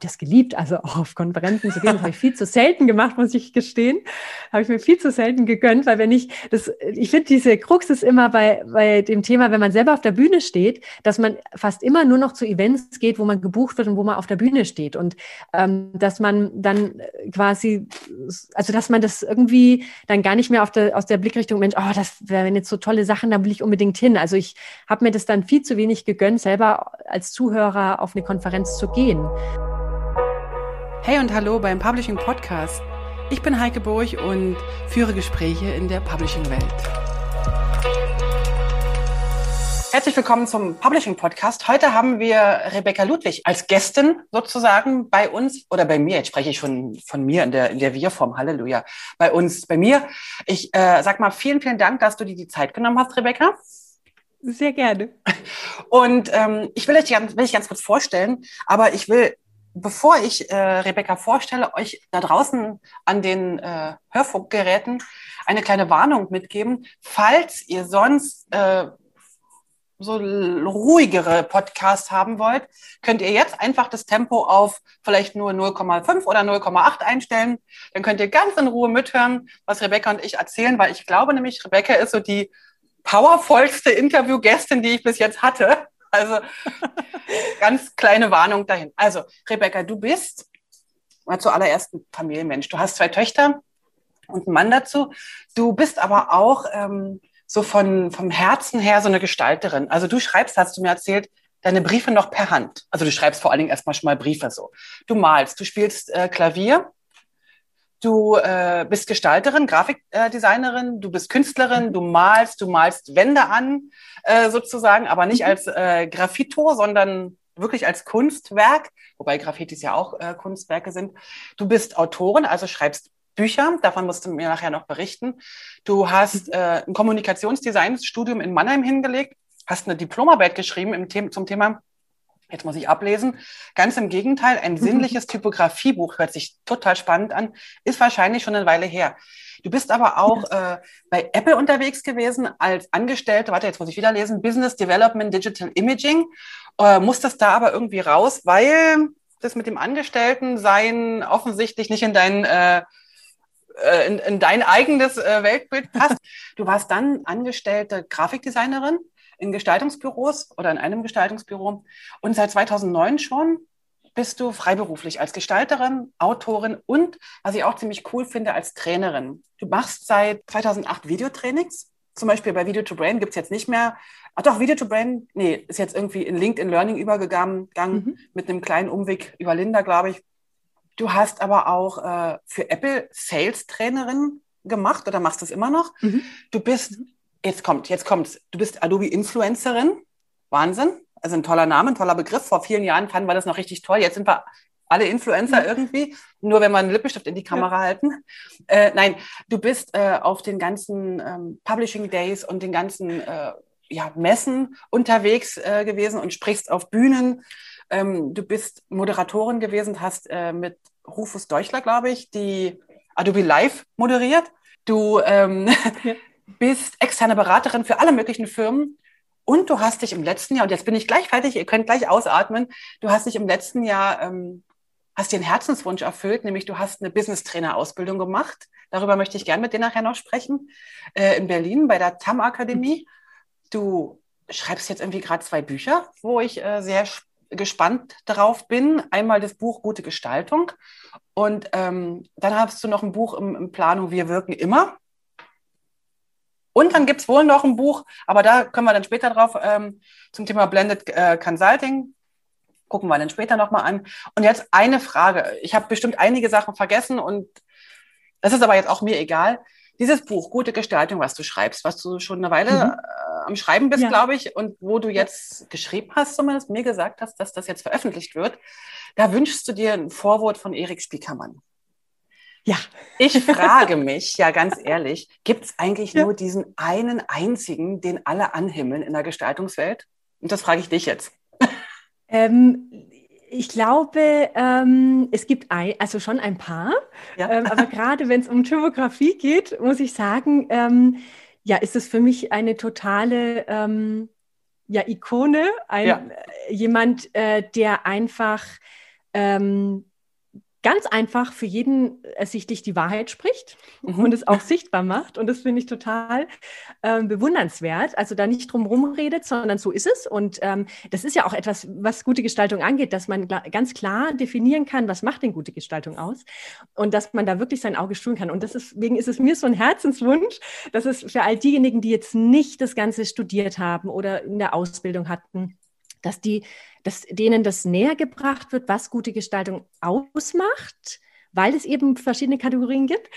das geliebt, also auch auf Konferenzen zu gehen. Das habe ich viel zu selten gemacht, muss ich gestehen. Habe ich mir viel zu selten gegönnt, weil wenn ich das, ich finde, diese Krux ist immer bei, bei dem Thema, wenn man selber auf der Bühne steht, dass man fast immer nur noch zu Events geht, wo man gebucht wird und wo man auf der Bühne steht. Und ähm, dass man dann quasi, also dass man das irgendwie dann gar nicht mehr auf der, aus der Blickrichtung, Mensch, oh, das wären jetzt so tolle Sachen, da will ich unbedingt hin. Also ich habe mir das dann viel zu wenig gegönnt, selber als Zuhörer auf eine Konferenz zu gehen. Hey und hallo beim Publishing Podcast. Ich bin Heike Burg und führe Gespräche in der Publishing-Welt. Herzlich willkommen zum Publishing Podcast. Heute haben wir Rebecca Ludwig als Gästin sozusagen bei uns oder bei mir. Jetzt spreche ich schon von mir in der, in der Wir-Form. Halleluja. Bei uns, bei mir. Ich äh, sag mal vielen, vielen Dank, dass du dir die Zeit genommen hast, Rebecca. Sehr gerne. Und ähm, ich will euch ganz, will ich ganz kurz vorstellen, aber ich will bevor ich äh, Rebecca vorstelle, euch da draußen an den äh, Hörfunkgeräten eine kleine Warnung mitgeben. Falls ihr sonst äh, so ruhigere Podcasts haben wollt, könnt ihr jetzt einfach das Tempo auf vielleicht nur 0,5 oder 0,8 einstellen. Dann könnt ihr ganz in Ruhe mithören, was Rebecca und ich erzählen, weil ich glaube nämlich, Rebecca ist so die powervollste Interviewgästin, die ich bis jetzt hatte. Also ganz kleine Warnung dahin. Also, Rebecca, du bist mal zuallererst ein Familienmensch. Du hast zwei Töchter und einen Mann dazu. Du bist aber auch ähm, so von, vom Herzen her so eine Gestalterin. Also du schreibst, hast du mir erzählt, deine Briefe noch per Hand. Also du schreibst vor allen Dingen erstmal schon mal Briefe so. Du malst, du spielst äh, Klavier Du äh, bist Gestalterin, Grafikdesignerin, du bist Künstlerin, du malst, du malst Wände an, äh, sozusagen, aber nicht mhm. als äh, Graffito, sondern wirklich als Kunstwerk, wobei Graffitis ja auch äh, Kunstwerke sind. Du bist Autorin, also schreibst Bücher, davon musst du mir nachher noch berichten. Du hast mhm. äh, ein Kommunikationsdesign-Studium in Mannheim hingelegt, hast eine Diplomarbeit geschrieben im The zum Thema Jetzt muss ich ablesen. Ganz im Gegenteil, ein sinnliches Typografiebuch hört sich total spannend an, ist wahrscheinlich schon eine Weile her. Du bist aber auch äh, bei Apple unterwegs gewesen als Angestellte, warte, jetzt muss ich wieder lesen, Business Development Digital Imaging, äh, musstest da aber irgendwie raus, weil das mit dem Angestellten-Sein offensichtlich nicht in dein, äh, äh in, in dein eigenes äh, Weltbild passt. Du warst dann angestellte Grafikdesignerin in Gestaltungsbüros oder in einem Gestaltungsbüro. Und seit 2009 schon bist du freiberuflich als Gestalterin, Autorin und, was ich auch ziemlich cool finde, als Trainerin. Du machst seit 2008 Videotrainings. Zum Beispiel bei Video to Brain gibt es jetzt nicht mehr. Ach doch, Video to Brain, nee, ist jetzt irgendwie in LinkedIn Learning übergegangen, mhm. mit einem kleinen Umweg über Linda, glaube ich. Du hast aber auch äh, für Apple Sales Trainerin gemacht oder machst das immer noch. Mhm. Du bist mhm jetzt kommt, jetzt kommt's. Du bist Adobe Influencerin. Wahnsinn. Also ein toller Name, ein toller Begriff. Vor vielen Jahren fanden wir das noch richtig toll. Jetzt sind wir alle Influencer mhm. irgendwie, nur wenn wir einen Lippenstift in die Kamera ja. halten. Äh, nein, du bist äh, auf den ganzen ähm, Publishing Days und den ganzen äh, ja, Messen unterwegs äh, gewesen und sprichst auf Bühnen. Ähm, du bist Moderatorin gewesen, hast äh, mit Rufus Deuchler, glaube ich, die Adobe Live moderiert. Du ähm, ja bist externe Beraterin für alle möglichen Firmen und du hast dich im letzten Jahr, und jetzt bin ich gleich fertig, ihr könnt gleich ausatmen, du hast dich im letzten Jahr, ähm, hast dir einen Herzenswunsch erfüllt, nämlich du hast eine Business-Trainer-Ausbildung gemacht. Darüber möchte ich gerne mit dir nachher noch sprechen, äh, in Berlin bei der TAM Akademie. Du schreibst jetzt irgendwie gerade zwei Bücher, wo ich äh, sehr gespannt darauf bin. Einmal das Buch Gute Gestaltung und ähm, dann hast du noch ein Buch im, im Planung Wir wirken immer. Und dann gibt es wohl noch ein Buch, aber da können wir dann später drauf ähm, zum Thema Blended äh, Consulting. Gucken wir dann später nochmal an. Und jetzt eine Frage. Ich habe bestimmt einige Sachen vergessen und das ist aber jetzt auch mir egal. Dieses Buch, Gute Gestaltung, was du schreibst, was du schon eine Weile mhm. äh, am Schreiben bist, ja. glaube ich, und wo du jetzt geschrieben hast, zumindest mir gesagt hast, dass das jetzt veröffentlicht wird, da wünschst du dir ein Vorwort von Erik Spiekermann. Ja. Ich frage mich, ja ganz ehrlich, gibt es eigentlich ja. nur diesen einen einzigen, den alle anhimmeln in der Gestaltungswelt? Und das frage ich dich jetzt. Ähm, ich glaube, ähm, es gibt ein, also schon ein paar, ja. ähm, aber gerade wenn es um Typografie geht, muss ich sagen, ähm, ja, ist es für mich eine totale ähm, ja, Ikone, ein, ja. jemand, äh, der einfach ähm, ganz einfach für jeden ersichtlich die Wahrheit spricht mhm. und es auch sichtbar macht. Und das finde ich total ähm, bewundernswert. Also da nicht drum redet, sondern so ist es. Und ähm, das ist ja auch etwas, was gute Gestaltung angeht, dass man ganz klar definieren kann, was macht denn gute Gestaltung aus und dass man da wirklich sein Auge schulen kann. Und deswegen ist es mir so ein Herzenswunsch, dass es für all diejenigen, die jetzt nicht das Ganze studiert haben oder in der Ausbildung hatten, dass die, dass denen das näher gebracht wird, was gute Gestaltung ausmacht, weil es eben verschiedene Kategorien gibt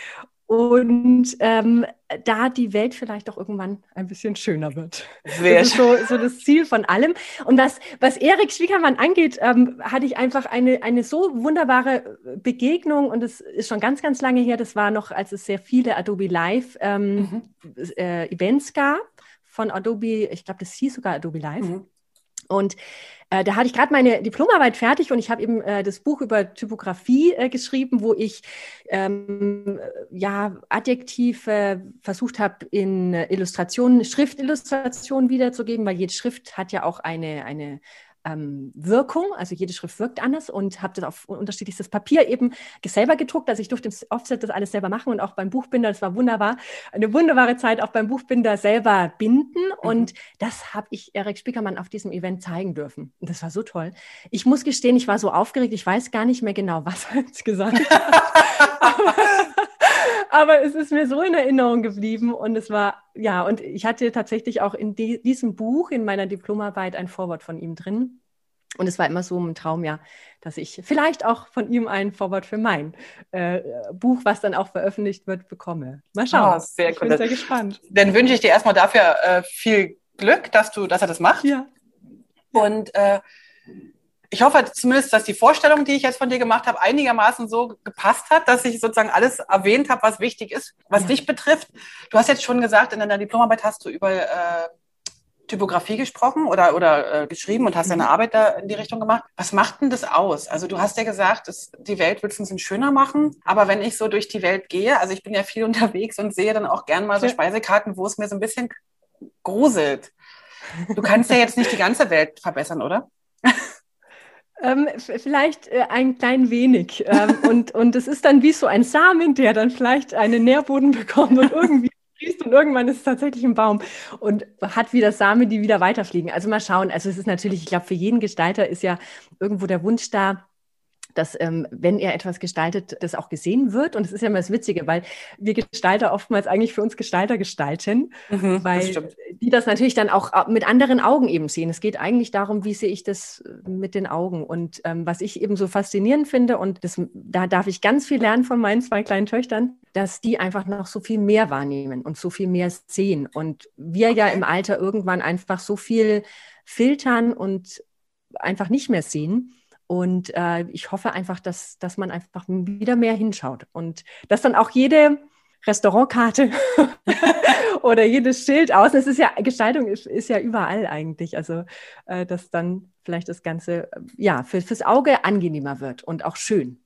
und ähm, da die Welt vielleicht auch irgendwann ein bisschen schöner wird. Sehr das ist so, so das Ziel von allem. Und was, was Erik Schwiegermann angeht, ähm, hatte ich einfach eine, eine so wunderbare Begegnung und es ist schon ganz, ganz lange her. Das war noch, als es sehr viele Adobe Live ähm, mhm. äh, Events gab von Adobe, ich glaube, das hieß sogar Adobe Live. Mhm. Und äh, da hatte ich gerade meine Diplomarbeit fertig und ich habe eben äh, das Buch über Typografie äh, geschrieben, wo ich ähm, ja Adjektive versucht habe in Illustrationen, Schriftillustrationen wiederzugeben, weil jede Schrift hat ja auch eine eine ähm, Wirkung, also jede Schrift wirkt anders und habe das auf unterschiedlichstes Papier eben selber gedruckt. Also ich durfte im Offset das alles selber machen und auch beim Buchbinder, das war wunderbar, eine wunderbare Zeit auch beim Buchbinder selber binden mhm. und das habe ich Erik Spiekermann auf diesem Event zeigen dürfen. Und das war so toll. Ich muss gestehen, ich war so aufgeregt, ich weiß gar nicht mehr genau, was er jetzt gesagt hat. aber es ist mir so in Erinnerung geblieben und es war, ja, und ich hatte tatsächlich auch in die, diesem Buch, in meiner Diplomarbeit, ein Vorwort von ihm drin. Und es war immer so ein Traum, ja, dass ich vielleicht auch von ihm ein Vorwort für mein äh, Buch, was dann auch veröffentlicht wird, bekomme. Mal schauen. Oh, sehr ich bin sehr gespannt. Dann wünsche ich dir erstmal dafür äh, viel Glück, dass du, dass er das macht. Ja. Und äh, ich hoffe zumindest, dass die Vorstellung, die ich jetzt von dir gemacht habe, einigermaßen so gepasst hat, dass ich sozusagen alles erwähnt habe, was wichtig ist, was ja. dich betrifft. Du hast jetzt schon gesagt, in deiner Diplomarbeit hast du über äh, Typografie gesprochen oder, oder äh, geschrieben und hast mhm. deine Arbeit da in die Richtung gemacht. Was macht denn das aus? Also du hast ja gesagt, dass die Welt wird es ein bisschen schöner machen, aber wenn ich so durch die Welt gehe, also ich bin ja viel unterwegs und sehe dann auch gern mal so Speisekarten, wo es mir so ein bisschen gruselt. Du kannst ja jetzt nicht die ganze Welt verbessern, oder? Ähm, vielleicht äh, ein klein wenig. Ähm, und, und es ist dann wie so ein Samen, der dann vielleicht einen Nährboden bekommt und irgendwie fließt und irgendwann ist es tatsächlich ein Baum und hat wieder Samen, die wieder weiterfliegen. Also mal schauen. Also es ist natürlich, ich glaube, für jeden Gestalter ist ja irgendwo der Wunsch da, dass ähm, wenn er etwas gestaltet, das auch gesehen wird. Und das ist ja immer das Witzige, weil wir Gestalter oftmals eigentlich für uns Gestalter gestalten, mhm, weil das die das natürlich dann auch mit anderen Augen eben sehen. Es geht eigentlich darum, wie sehe ich das äh, mit den Augen. Und ähm, was ich eben so faszinierend finde, und das, da darf ich ganz viel lernen von meinen zwei kleinen Töchtern, dass die einfach noch so viel mehr wahrnehmen und so viel mehr sehen. Und wir ja im Alter irgendwann einfach so viel filtern und einfach nicht mehr sehen. Und äh, ich hoffe einfach, dass, dass man einfach wieder mehr hinschaut und dass dann auch jede Restaurantkarte oder jedes Schild aus. Es ist ja, Gestaltung ist, ist ja überall eigentlich. Also, äh, dass dann vielleicht das Ganze, äh, ja, für, fürs Auge angenehmer wird und auch schön.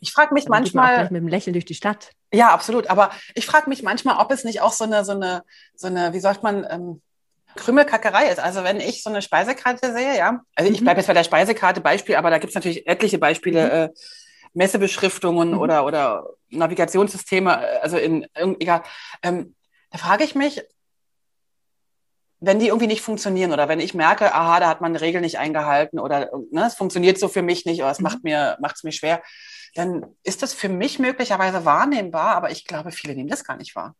Ich frage mich dann manchmal. Mit dem Lächeln durch die Stadt. Ja, absolut. Aber ich frage mich manchmal, ob es nicht auch so eine, so eine, so eine, wie sagt man, ähm, Krümelkackerei ist. Also wenn ich so eine Speisekarte sehe, ja, also ich mhm. bleibe jetzt bei der Speisekarte Beispiel, aber da gibt es natürlich etliche Beispiele, mhm. äh, Messebeschriftungen mhm. oder, oder Navigationssysteme, äh, also in, egal. Ähm, da frage ich mich, wenn die irgendwie nicht funktionieren oder wenn ich merke, aha, da hat man eine Regel nicht eingehalten oder ne, es funktioniert so für mich nicht oder es mhm. macht mir macht's mir schwer, dann ist das für mich möglicherweise wahrnehmbar, aber ich glaube, viele nehmen das gar nicht wahr.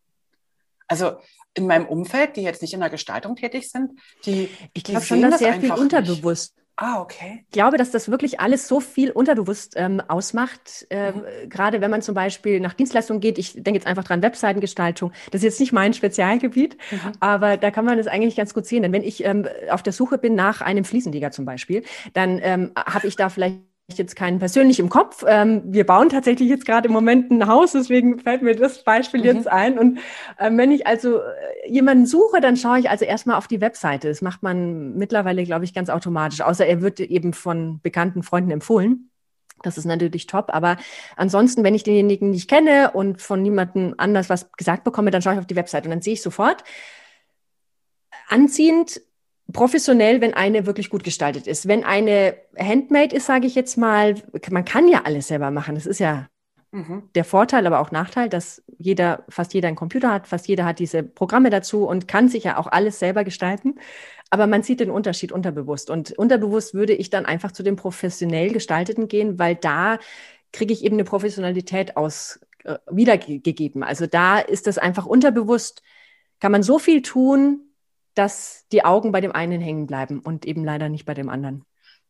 Also in meinem Umfeld, die jetzt nicht in der Gestaltung tätig sind, die ich glaube schon, dass das sehr viel unterbewusst. Nicht. Ah, okay. Ich glaube, dass das wirklich alles so viel unterbewusst ähm, ausmacht. Äh, mhm. Gerade wenn man zum Beispiel nach Dienstleistungen geht, ich denke jetzt einfach dran, Webseitengestaltung, das ist jetzt nicht mein Spezialgebiet, mhm. aber da kann man das eigentlich ganz gut sehen. Denn wenn ich ähm, auf der Suche bin nach einem Fliesenleger zum Beispiel, dann ähm, habe ich da vielleicht jetzt keinen persönlich im Kopf. Ähm, wir bauen tatsächlich jetzt gerade im Moment ein Haus, deswegen fällt mir das Beispiel mhm. jetzt ein. Und ähm, wenn ich also äh, jemanden suche, dann schaue ich also erstmal auf die Webseite. Das macht man mittlerweile, glaube ich, ganz automatisch, außer er wird eben von bekannten Freunden empfohlen. Das ist natürlich top. Aber ansonsten, wenn ich denjenigen nicht kenne und von niemandem anders was gesagt bekomme, dann schaue ich auf die Webseite und dann sehe ich sofort, anziehend professionell, wenn eine wirklich gut gestaltet ist. Wenn eine Handmade ist, sage ich jetzt mal, man kann ja alles selber machen. Das ist ja mhm. der Vorteil, aber auch Nachteil, dass jeder, fast jeder einen Computer hat, fast jeder hat diese Programme dazu und kann sich ja auch alles selber gestalten. Aber man sieht den Unterschied unterbewusst. Und unterbewusst würde ich dann einfach zu dem professionell Gestalteten gehen, weil da kriege ich eben eine Professionalität aus äh, wiedergegeben. Also da ist das einfach unterbewusst, kann man so viel tun, dass die Augen bei dem einen hängen bleiben und eben leider nicht bei dem anderen.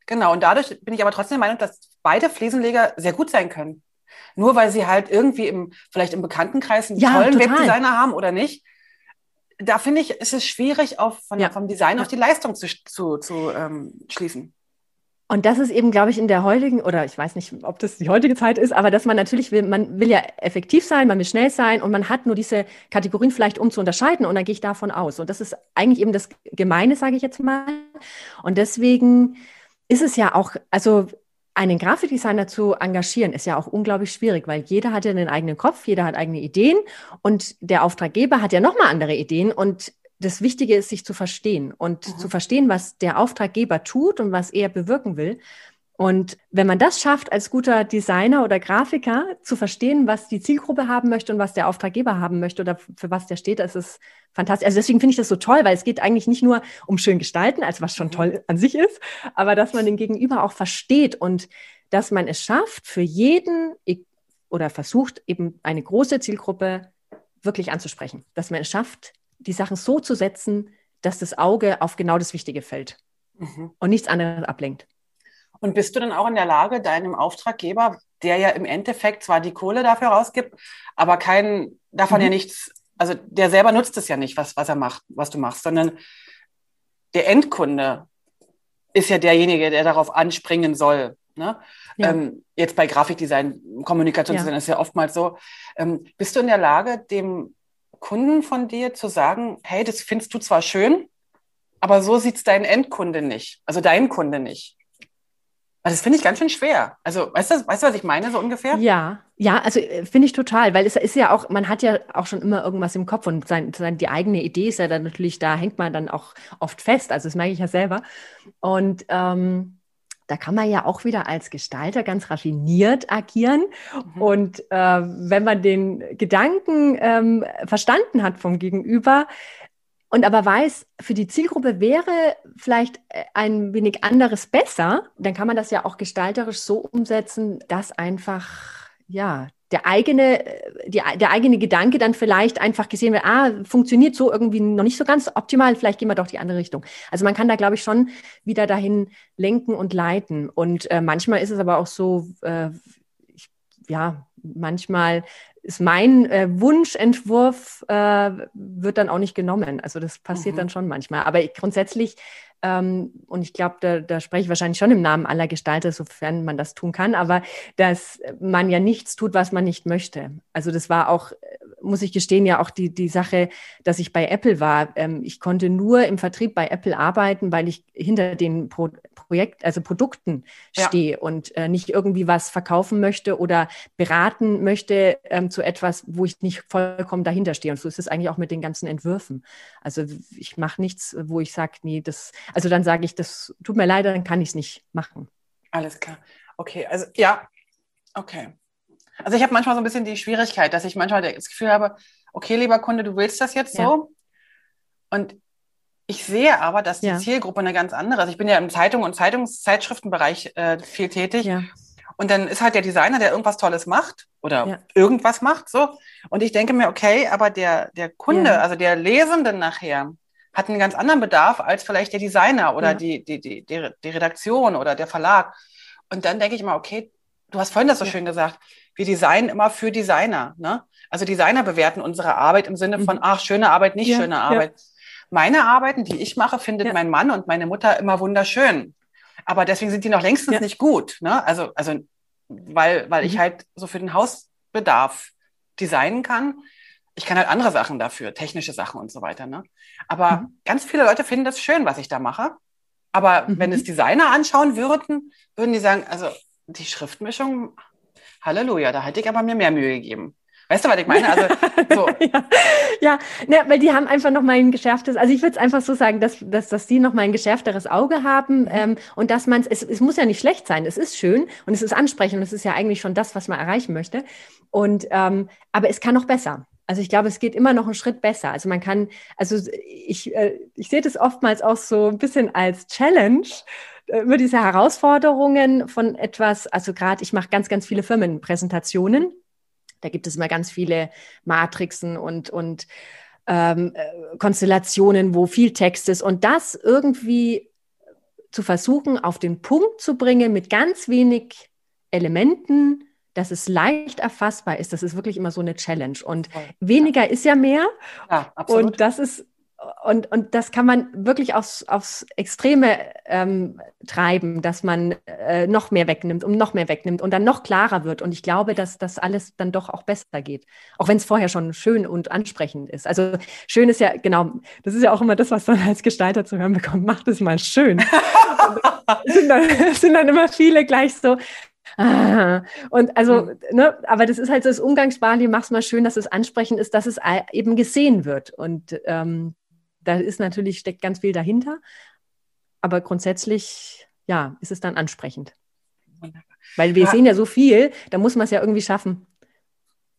Genau, und dadurch bin ich aber trotzdem der Meinung, dass beide Fliesenleger sehr gut sein können. Nur weil sie halt irgendwie im, vielleicht im Bekanntenkreis einen ja, tollen total. Webdesigner haben oder nicht. Da finde ich, ist es schwierig, auf, von, ja. vom Design auf die Leistung zu, zu, zu ähm, schließen. Und das ist eben, glaube ich, in der heutigen, oder ich weiß nicht, ob das die heutige Zeit ist, aber dass man natürlich will, man will ja effektiv sein, man will schnell sein und man hat nur diese Kategorien vielleicht, um zu unterscheiden und dann gehe ich davon aus. Und das ist eigentlich eben das Gemeine, sage ich jetzt mal. Und deswegen ist es ja auch, also einen Grafikdesigner zu engagieren, ist ja auch unglaublich schwierig, weil jeder hat ja einen eigenen Kopf, jeder hat eigene Ideen und der Auftraggeber hat ja nochmal andere Ideen und das Wichtige ist, sich zu verstehen und mhm. zu verstehen, was der Auftraggeber tut und was er bewirken will. Und wenn man das schafft, als guter Designer oder Grafiker zu verstehen, was die Zielgruppe haben möchte und was der Auftraggeber haben möchte oder für was der steht, das ist fantastisch. Also deswegen finde ich das so toll, weil es geht eigentlich nicht nur um schön gestalten, als was schon mhm. toll an sich ist, aber dass man den Gegenüber auch versteht und dass man es schafft, für jeden oder versucht, eben eine große Zielgruppe wirklich anzusprechen. Dass man es schafft, die Sachen so zu setzen, dass das Auge auf genau das Wichtige fällt mhm. und nichts anderes ablenkt. Und bist du dann auch in der Lage, deinem Auftraggeber, der ja im Endeffekt zwar die Kohle dafür rausgibt, aber kein, davon mhm. ja nichts, also der selber nutzt es ja nicht, was, was er macht, was du machst, sondern der Endkunde ist ja derjenige, der darauf anspringen soll. Ne? Ja. Ähm, jetzt bei Grafikdesign, Kommunikationsdesign ja. ist ja oftmals so. Ähm, bist du in der Lage, dem Kunden von dir zu sagen, hey, das findest du zwar schön, aber so sieht es dein Endkunde nicht, also dein Kunde nicht. Also das finde ich ganz schön schwer. Also, weißt du, weißt du, was ich meine, so ungefähr? Ja, ja, also äh, finde ich total, weil es ist ja auch, man hat ja auch schon immer irgendwas im Kopf und sein, sein, die eigene Idee ist ja dann natürlich, da hängt man dann auch oft fest. Also das merke ich ja selber. Und ähm, da kann man ja auch wieder als Gestalter ganz raffiniert agieren. Mhm. Und äh, wenn man den Gedanken ähm, verstanden hat vom Gegenüber und aber weiß, für die Zielgruppe wäre vielleicht äh, ein wenig anderes besser, dann kann man das ja auch gestalterisch so umsetzen, dass einfach ja der eigene, die, der eigene Gedanke dann vielleicht einfach gesehen wird, ah, funktioniert so irgendwie noch nicht so ganz optimal, vielleicht gehen wir doch die andere Richtung. Also man kann da, glaube ich, schon wieder dahin lenken und leiten. Und äh, manchmal ist es aber auch so, äh, ich, ja, manchmal ist mein äh, Wunschentwurf äh, wird dann auch nicht genommen. Also das passiert mhm. dann schon manchmal. Aber ich, grundsätzlich ähm, und ich glaube, da, da spreche ich wahrscheinlich schon im Namen aller Gestalter, sofern man das tun kann, aber dass man ja nichts tut, was man nicht möchte. Also das war auch, muss ich gestehen, ja auch die, die Sache, dass ich bei Apple war. Ähm, ich konnte nur im Vertrieb bei Apple arbeiten, weil ich hinter den Pro Projekt, also Produkten ja. stehe und äh, nicht irgendwie was verkaufen möchte oder beraten möchte ähm, zu etwas, wo ich nicht vollkommen dahinter stehe. Und so ist es eigentlich auch mit den ganzen Entwürfen. Also ich mache nichts, wo ich sage, nee, das, also dann sage ich, das tut mir leid, dann kann ich es nicht machen. Alles klar. Okay, also ja, okay. Also ich habe manchmal so ein bisschen die Schwierigkeit, dass ich manchmal das Gefühl habe, okay, lieber Kunde, du willst das jetzt ja. so. Und ich sehe aber, dass die ja. Zielgruppe eine ganz andere ist. Ich bin ja im Zeitung- und Zeitungszeitschriftenbereich äh, viel tätig. Ja. Und dann ist halt der Designer, der irgendwas Tolles macht oder ja. irgendwas macht, so. Und ich denke mir, okay, aber der, der Kunde, also der Lesende nachher, hat einen ganz anderen Bedarf als vielleicht der Designer oder ja. die, die, die, die, Redaktion oder der Verlag. Und dann denke ich immer, okay, du hast vorhin das so ja. schön gesagt, wir designen immer für Designer. Ne? Also Designer bewerten unsere Arbeit im Sinne von, mhm. ach, schöne Arbeit, nicht ja, schöne Arbeit. Meine Arbeiten, die ich mache, findet mein Mann und meine Mutter immer wunderschön. Aber deswegen sind die noch längstens nicht gut. Ne? Also, also weil, weil mhm. ich halt so für den Hausbedarf designen kann ich kann halt andere Sachen dafür, technische Sachen und so weiter. Ne? Aber mhm. ganz viele Leute finden das schön, was ich da mache. Aber mhm. wenn es Designer anschauen würden, würden die sagen, also die Schriftmischung, Halleluja, da hätte ich aber mir mehr Mühe gegeben. Weißt du, was ich meine? Also, so. ja, ja ne, weil die haben einfach noch mal ein geschärftes, also ich würde es einfach so sagen, dass, dass, dass die noch mal ein geschärfteres Auge haben mhm. ähm, und dass man es, es muss ja nicht schlecht sein, es ist schön und es ist ansprechend und es ist ja eigentlich schon das, was man erreichen möchte. Und ähm, aber es kann noch besser. Also ich glaube, es geht immer noch einen Schritt besser. Also man kann, also ich, äh, ich sehe das oftmals auch so ein bisschen als Challenge, äh, über diese Herausforderungen von etwas, also gerade ich mache ganz, ganz viele Firmenpräsentationen. Da gibt es immer ganz viele Matrixen und, und ähm, äh, Konstellationen, wo viel Text ist. Und das irgendwie zu versuchen, auf den Punkt zu bringen mit ganz wenig Elementen, dass es leicht erfassbar ist, das ist wirklich immer so eine Challenge. Und weniger ist ja mehr. Ja, absolut. Und das ist und, und das kann man wirklich aufs, aufs Extreme ähm, treiben, dass man äh, noch mehr wegnimmt und noch mehr wegnimmt und dann noch klarer wird. Und ich glaube, dass das alles dann doch auch besser geht. Auch wenn es vorher schon schön und ansprechend ist. Also schön ist ja, genau, das ist ja auch immer das, was man als Gestalter zu hören bekommt. Macht es mal schön. sind, dann, sind dann immer viele gleich so, Ah, und also, mhm. ne, aber das ist halt so das Umgangssprachliche, mach's mal schön, dass es ansprechend ist, dass es eben gesehen wird. Und ähm, da ist natürlich, steckt ganz viel dahinter. Aber grundsätzlich, ja, ist es dann ansprechend. Weil wir ja. sehen ja so viel, da muss man es ja irgendwie schaffen.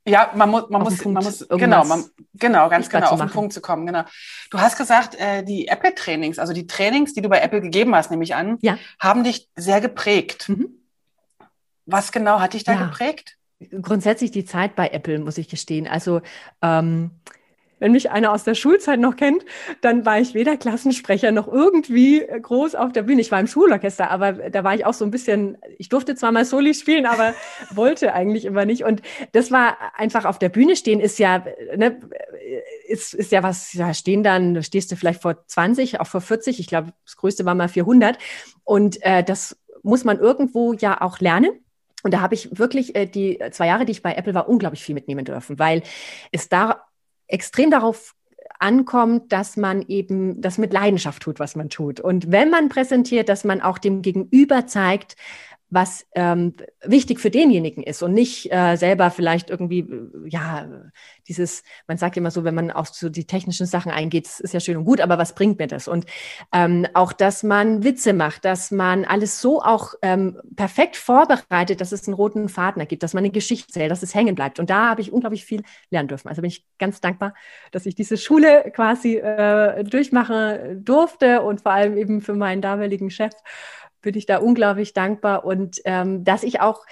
Ja, man muss, man muss, man muss genau, man, genau, ganz genau, auf den Punkt zu kommen, genau. Du hast gesagt, äh, die Apple-Trainings, also die Trainings, die du bei Apple gegeben hast, nehme ich an, ja. haben dich sehr geprägt. Mhm. Was genau hat dich da ja. geprägt? Grundsätzlich die Zeit bei Apple, muss ich gestehen. Also ähm, wenn mich einer aus der Schulzeit noch kennt, dann war ich weder Klassensprecher noch irgendwie groß auf der Bühne. Ich war im Schulorchester, aber da war ich auch so ein bisschen, ich durfte zwar mal Soli spielen, aber wollte eigentlich immer nicht. Und das war einfach auf der Bühne stehen ist ja, ne, ist, ist ja was, ja, stehen dann, stehst du vielleicht vor 20, auch vor 40. Ich glaube, das größte war mal 400. Und äh, das muss man irgendwo ja auch lernen. Und da habe ich wirklich äh, die zwei Jahre, die ich bei Apple war, unglaublich viel mitnehmen dürfen, weil es da extrem darauf ankommt, dass man eben das mit Leidenschaft tut, was man tut. Und wenn man präsentiert, dass man auch dem Gegenüber zeigt, was ähm, wichtig für denjenigen ist und nicht äh, selber vielleicht irgendwie, äh, ja, dieses, man sagt immer so, wenn man auf so die technischen Sachen eingeht, ist ja schön und gut, aber was bringt mir das? Und ähm, auch, dass man Witze macht, dass man alles so auch ähm, perfekt vorbereitet, dass es einen roten Faden ergibt, dass man eine Geschichte zählt, dass es hängen bleibt. Und da habe ich unglaublich viel lernen dürfen. Also bin ich ganz dankbar, dass ich diese Schule quasi äh, durchmachen durfte und vor allem eben für meinen damaligen Chef bin ich da unglaublich dankbar. Und ähm, dass ich auch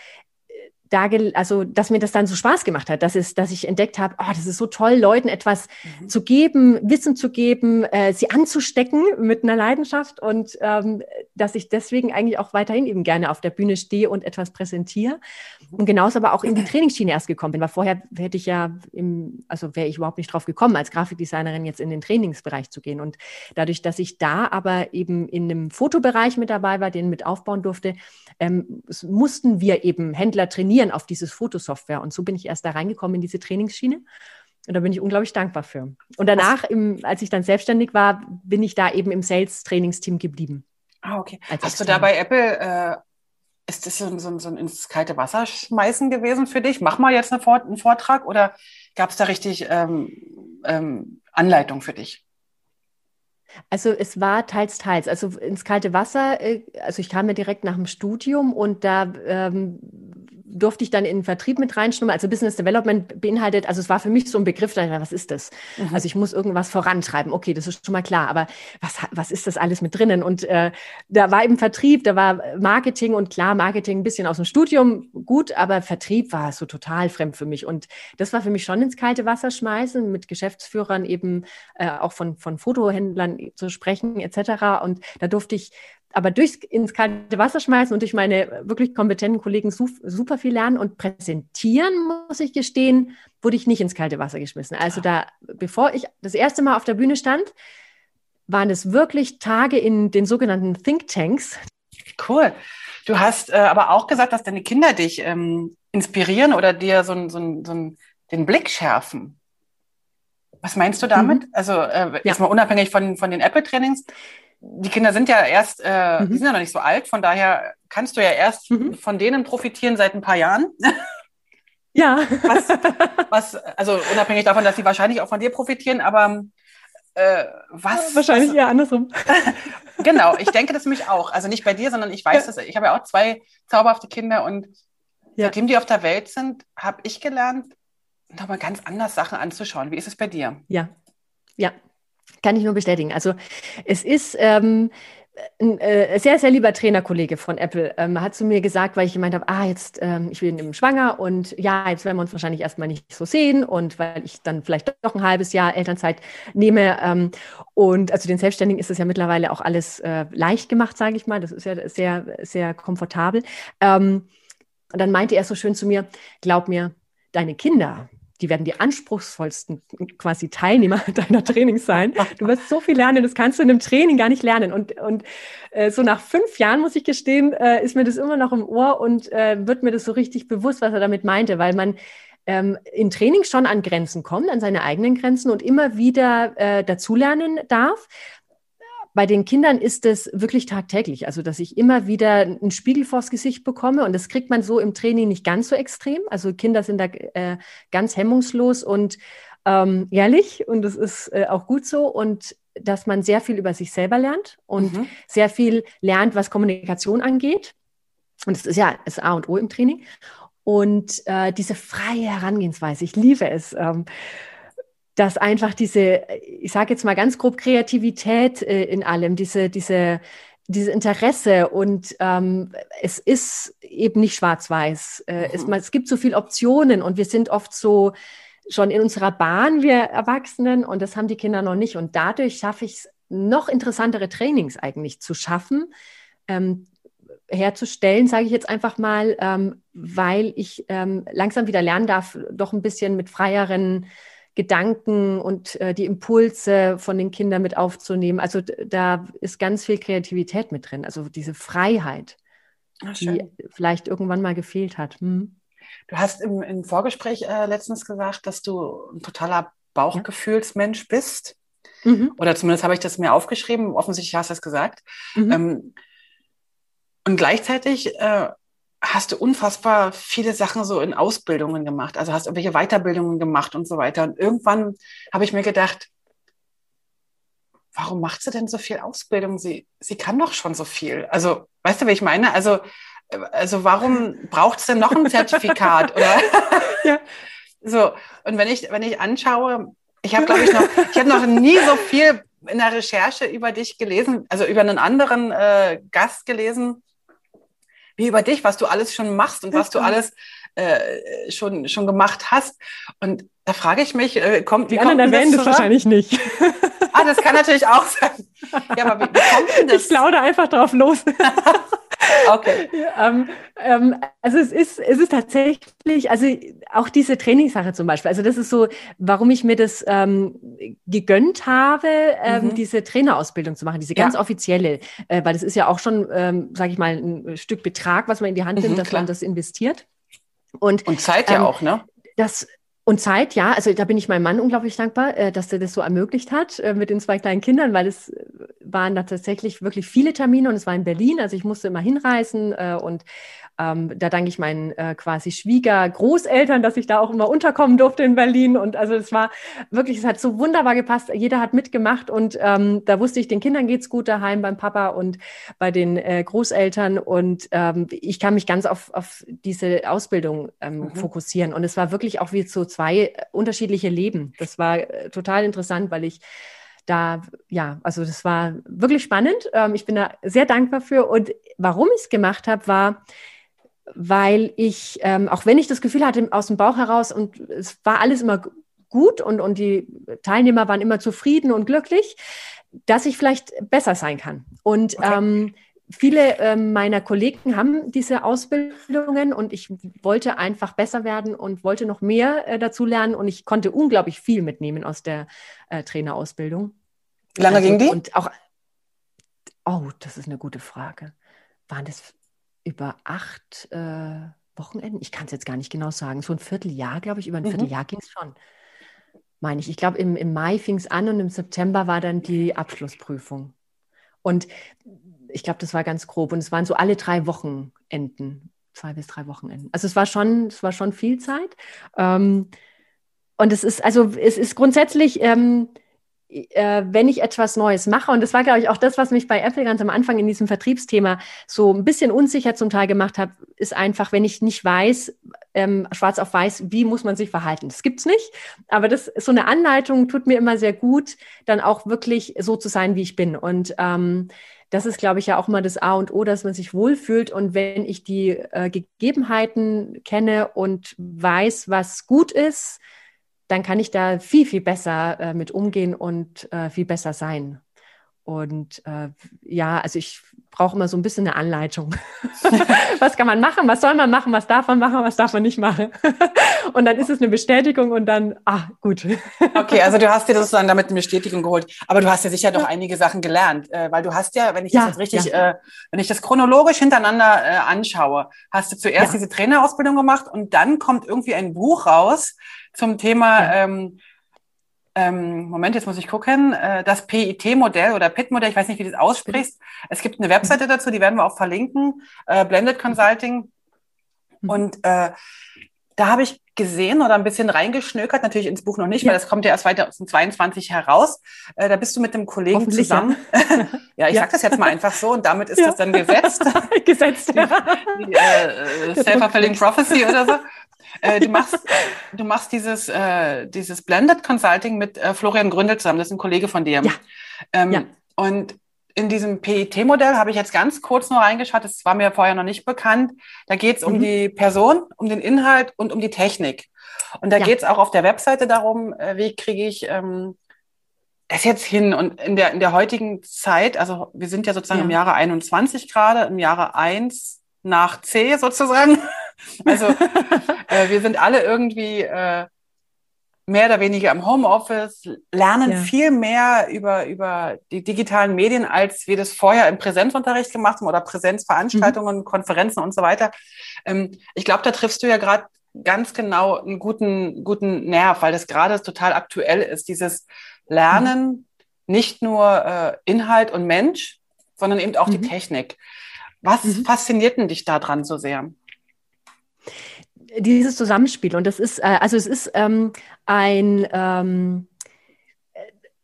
da, also dass mir das dann so Spaß gemacht hat, dass, es, dass ich entdeckt habe, oh, das ist so toll, Leuten etwas mhm. zu geben, Wissen zu geben, äh, sie anzustecken mit einer Leidenschaft und ähm, dass ich deswegen eigentlich auch weiterhin eben gerne auf der Bühne stehe und etwas präsentiere. Und genauso aber auch in die Trainingsschiene erst gekommen bin, weil vorher hätte ich ja im, also wäre ich überhaupt nicht drauf gekommen, als Grafikdesignerin jetzt in den Trainingsbereich zu gehen. Und dadurch, dass ich da aber eben in einem Fotobereich mit dabei war, den mit aufbauen durfte, ähm, mussten wir eben Händler trainieren auf dieses Fotosoftware. Und so bin ich erst da reingekommen in diese Trainingsschiene. Und da bin ich unglaublich dankbar für. Und danach, im, als ich dann selbstständig war, bin ich da eben im Sales-Trainingsteam geblieben. Ah, okay. Hast du da bei Apple, äh, ist das so, so, so ein ins kalte Wasser schmeißen gewesen für dich? Mach mal jetzt einen Vortrag oder gab es da richtig ähm, ähm, Anleitung für dich? Also es war teils, teils. Also ins kalte Wasser, äh, also ich kam ja direkt nach dem Studium und da ähm, durfte ich dann in den Vertrieb mit reinschnummern. Also Business Development beinhaltet, also es war für mich so ein Begriff, was ist das? Mhm. Also ich muss irgendwas vorantreiben. Okay, das ist schon mal klar, aber was, was ist das alles mit drinnen? Und äh, da war eben Vertrieb, da war Marketing und klar, Marketing ein bisschen aus dem Studium gut, aber Vertrieb war so total fremd für mich. Und das war für mich schon ins kalte Wasser schmeißen, mit Geschäftsführern eben äh, auch von, von Fotohändlern zu sprechen etc. Und da durfte ich aber durchs ins kalte Wasser schmeißen und durch meine wirklich kompetenten Kollegen super viel lernen und präsentieren, muss ich gestehen, wurde ich nicht ins kalte Wasser geschmissen. Also da, bevor ich das erste Mal auf der Bühne stand, waren es wirklich Tage in den sogenannten Think Tanks. Cool. Du hast äh, aber auch gesagt, dass deine Kinder dich ähm, inspirieren oder dir so, so, so den Blick schärfen. Was meinst du damit? Mhm. Also äh, ja. jetzt mal unabhängig von, von den Apple-Trainings die Kinder sind ja erst, äh, mhm. die sind ja noch nicht so alt, von daher kannst du ja erst mhm. von denen profitieren seit ein paar Jahren. Ja. Was, was, also unabhängig davon, dass sie wahrscheinlich auch von dir profitieren, aber äh, was? Wahrscheinlich was, eher andersrum. genau, ich denke das mich auch. Also nicht bei dir, sondern ich weiß, ja. dass ich habe ja auch zwei zauberhafte Kinder und ja. seitdem die auf der Welt sind, habe ich gelernt, nochmal ganz anders Sachen anzuschauen. Wie ist es bei dir? Ja, ja, kann ich nur bestätigen. Also es ist ähm, ein äh, sehr, sehr lieber Trainerkollege von Apple ähm, hat zu mir gesagt, weil ich gemeint habe, ah, jetzt, ähm, ich bin eben schwanger und ja, jetzt werden wir uns wahrscheinlich erstmal nicht so sehen und weil ich dann vielleicht doch ein halbes Jahr Elternzeit nehme. Ähm, und also den Selbstständigen ist es ja mittlerweile auch alles äh, leicht gemacht, sage ich mal. Das ist ja sehr, sehr komfortabel. Ähm, und dann meinte er so schön zu mir, glaub mir, deine Kinder, die werden die anspruchsvollsten quasi Teilnehmer deiner Trainings sein. Du wirst so viel lernen, das kannst du in einem Training gar nicht lernen. Und, und äh, so nach fünf Jahren, muss ich gestehen, äh, ist mir das immer noch im Ohr und äh, wird mir das so richtig bewusst, was er damit meinte, weil man ähm, in Training schon an Grenzen kommt, an seine eigenen Grenzen und immer wieder äh, dazulernen darf bei den Kindern ist es wirklich tagtäglich, also dass ich immer wieder einen Spiegel vors Gesicht bekomme und das kriegt man so im Training nicht ganz so extrem. Also Kinder sind da äh, ganz hemmungslos und ähm, ehrlich und das ist äh, auch gut so und dass man sehr viel über sich selber lernt und mhm. sehr viel lernt, was Kommunikation angeht. Und das ist ja das A und O im Training. Und äh, diese freie Herangehensweise, ich liebe es. Ähm, dass einfach diese, ich sage jetzt mal ganz grob, Kreativität äh, in allem, diese, diese, diese Interesse und ähm, es ist eben nicht schwarz-weiß. Äh, mhm. es, es gibt so viele Optionen und wir sind oft so schon in unserer Bahn, wir Erwachsenen, und das haben die Kinder noch nicht. Und dadurch schaffe ich es, noch interessantere Trainings eigentlich zu schaffen, ähm, herzustellen, sage ich jetzt einfach mal, ähm, weil ich ähm, langsam wieder lernen darf, doch ein bisschen mit freieren Gedanken und äh, die Impulse von den Kindern mit aufzunehmen. Also da ist ganz viel Kreativität mit drin, also diese Freiheit, Ach, die vielleicht irgendwann mal gefehlt hat. Hm. Du hast im, im Vorgespräch äh, letztens gesagt, dass du ein totaler Bauchgefühlsmensch bist. Mhm. Oder zumindest habe ich das mir aufgeschrieben. Offensichtlich hast du es gesagt. Mhm. Ähm, und gleichzeitig äh, hast du unfassbar viele Sachen so in Ausbildungen gemacht. Also hast irgendwelche Weiterbildungen gemacht und so weiter. Und irgendwann habe ich mir gedacht, warum macht sie denn so viel Ausbildung? Sie, sie kann doch schon so viel. Also, weißt du, wie ich meine? Also, also warum braucht es denn noch ein Zertifikat? Oder? ja. So, und wenn ich, wenn ich anschaue, ich habe, glaube ich, noch, ich habe noch nie so viel in der Recherche über dich gelesen, also über einen anderen äh, Gast gelesen, wie über dich, was du alles schon machst und was du alles äh, schon, schon gemacht hast. Und da frage ich mich, äh, kommt, wie Die anderen erwähnen das, das wahrscheinlich nicht. ah, das kann natürlich auch sein. Ja, aber wie, wie kommt denn das? Ich laude einfach drauf los. Okay. ähm, ähm, also es ist, es ist tatsächlich, also auch diese Trainingssache zum Beispiel, also das ist so, warum ich mir das ähm, gegönnt habe, ähm, mhm. diese Trainerausbildung zu machen, diese ganz ja. offizielle, äh, weil das ist ja auch schon, ähm, sage ich mal, ein Stück Betrag, was man in die Hand nimmt, mhm, dass klar. man das investiert. Und, Und Zeit ja ähm, auch, ne? Das, und Zeit, ja, also da bin ich meinem Mann unglaublich dankbar, äh, dass er das so ermöglicht hat äh, mit den zwei kleinen Kindern, weil es waren da tatsächlich wirklich viele Termine und es war in Berlin, also ich musste immer hinreisen und ähm, da danke ich meinen äh, quasi Schwieger-Großeltern, dass ich da auch immer unterkommen durfte in Berlin. Und also es war wirklich, es hat so wunderbar gepasst. Jeder hat mitgemacht und ähm, da wusste ich, den Kindern geht's gut daheim beim Papa und bei den äh, Großeltern. Und ähm, ich kann mich ganz auf, auf diese Ausbildung ähm, mhm. fokussieren. Und es war wirklich auch wie so zwei unterschiedliche Leben. Das war äh, total interessant, weil ich da, ja, also das war wirklich spannend. Ähm, ich bin da sehr dankbar für. Und warum ich es gemacht habe, war, weil ich, ähm, auch wenn ich das Gefühl hatte aus dem Bauch heraus und es war alles immer gut und, und die Teilnehmer waren immer zufrieden und glücklich, dass ich vielleicht besser sein kann. Und okay. ähm, viele ähm, meiner Kollegen haben diese Ausbildungen und ich wollte einfach besser werden und wollte noch mehr äh, dazu lernen und ich konnte unglaublich viel mitnehmen aus der äh, Trainerausbildung. Wie lange also, ging die? Und auch, oh, das ist eine gute Frage. Waren das über acht äh, Wochenenden, ich kann es jetzt gar nicht genau sagen, so ein Vierteljahr, glaube ich, über ein mhm. Vierteljahr ging es schon. Meine ich. Ich glaube, im, im Mai fing es an und im September war dann die Abschlussprüfung. Und ich glaube, das war ganz grob. Und es waren so alle drei Wochenenden zwei bis drei Wochenenden. Also es war schon, es war schon viel Zeit. Ähm, und es ist, also es ist grundsätzlich, ähm, äh, wenn ich etwas Neues mache, und das war, glaube ich, auch das, was mich bei Apple ganz am Anfang in diesem Vertriebsthema so ein bisschen unsicher zum Teil gemacht hat, ist einfach, wenn ich nicht weiß, ähm, schwarz auf weiß, wie muss man sich verhalten. Das gibt's nicht, aber das so eine Anleitung tut mir immer sehr gut, dann auch wirklich so zu sein, wie ich bin. Und ähm, das ist, glaube ich, ja auch mal das A und O, dass man sich wohlfühlt. Und wenn ich die äh, Gegebenheiten kenne und weiß, was gut ist, dann kann ich da viel, viel besser äh, mit umgehen und äh, viel besser sein. Und äh, ja, also ich brauche immer so ein bisschen eine Anleitung. was kann man machen? Was soll man machen? Was darf man machen? Was darf man nicht machen? und dann ist es eine Bestätigung und dann, ah, gut. okay, also du hast dir sozusagen damit eine Bestätigung geholt. Aber du hast ja sicher noch einige Sachen gelernt, äh, weil du hast ja, wenn ich ja, das jetzt richtig, ja. äh, wenn ich das chronologisch hintereinander äh, anschaue, hast du zuerst diese Trainerausbildung gemacht und dann kommt irgendwie ein Buch raus zum Thema ähm, ähm, Moment, jetzt muss ich gucken, äh, das PIT-Modell oder PIT-Modell, ich weiß nicht, wie du das aussprichst. Es gibt eine Webseite dazu, die werden wir auch verlinken, äh, Blended Consulting. Mhm. Und äh, da habe ich gesehen oder ein bisschen reingeschnökert, natürlich ins Buch noch nicht, ja. weil das kommt ja erst 2022 heraus. Äh, da bist du mit einem Kollegen zusammen. Ja, ja ich ja. sage das jetzt mal einfach so und damit ist das dann gesetzt. gesetzt. Die, die, äh, Self-fulfilling Prophecy oder so. Äh, du machst, du machst dieses, äh, dieses Blended Consulting mit äh, Florian Gründel zusammen. Das ist ein Kollege von dir. Ja. Ähm, ja. Und in diesem PIT-Modell habe ich jetzt ganz kurz nur reingeschaut. Das war mir vorher noch nicht bekannt. Da geht es um mhm. die Person, um den Inhalt und um die Technik. Und da ja. geht es auch auf der Webseite darum, äh, wie kriege ich ähm, das jetzt hin? Und in der, in der heutigen Zeit, also wir sind ja sozusagen ja. im Jahre 21 gerade, im Jahre 1 nach C sozusagen. Also äh, wir sind alle irgendwie äh, mehr oder weniger im Homeoffice, lernen ja. viel mehr über, über die digitalen Medien, als wir das vorher im Präsenzunterricht gemacht haben oder Präsenzveranstaltungen, mhm. Konferenzen und so weiter. Ähm, ich glaube, da triffst du ja gerade ganz genau einen guten, guten Nerv, weil das gerade total aktuell ist, dieses Lernen, mhm. nicht nur äh, Inhalt und Mensch, sondern eben auch mhm. die Technik. Was mhm. fasziniert denn dich daran so sehr? Dieses Zusammenspiel. Und das ist, äh, also es ist ähm, ein, ähm,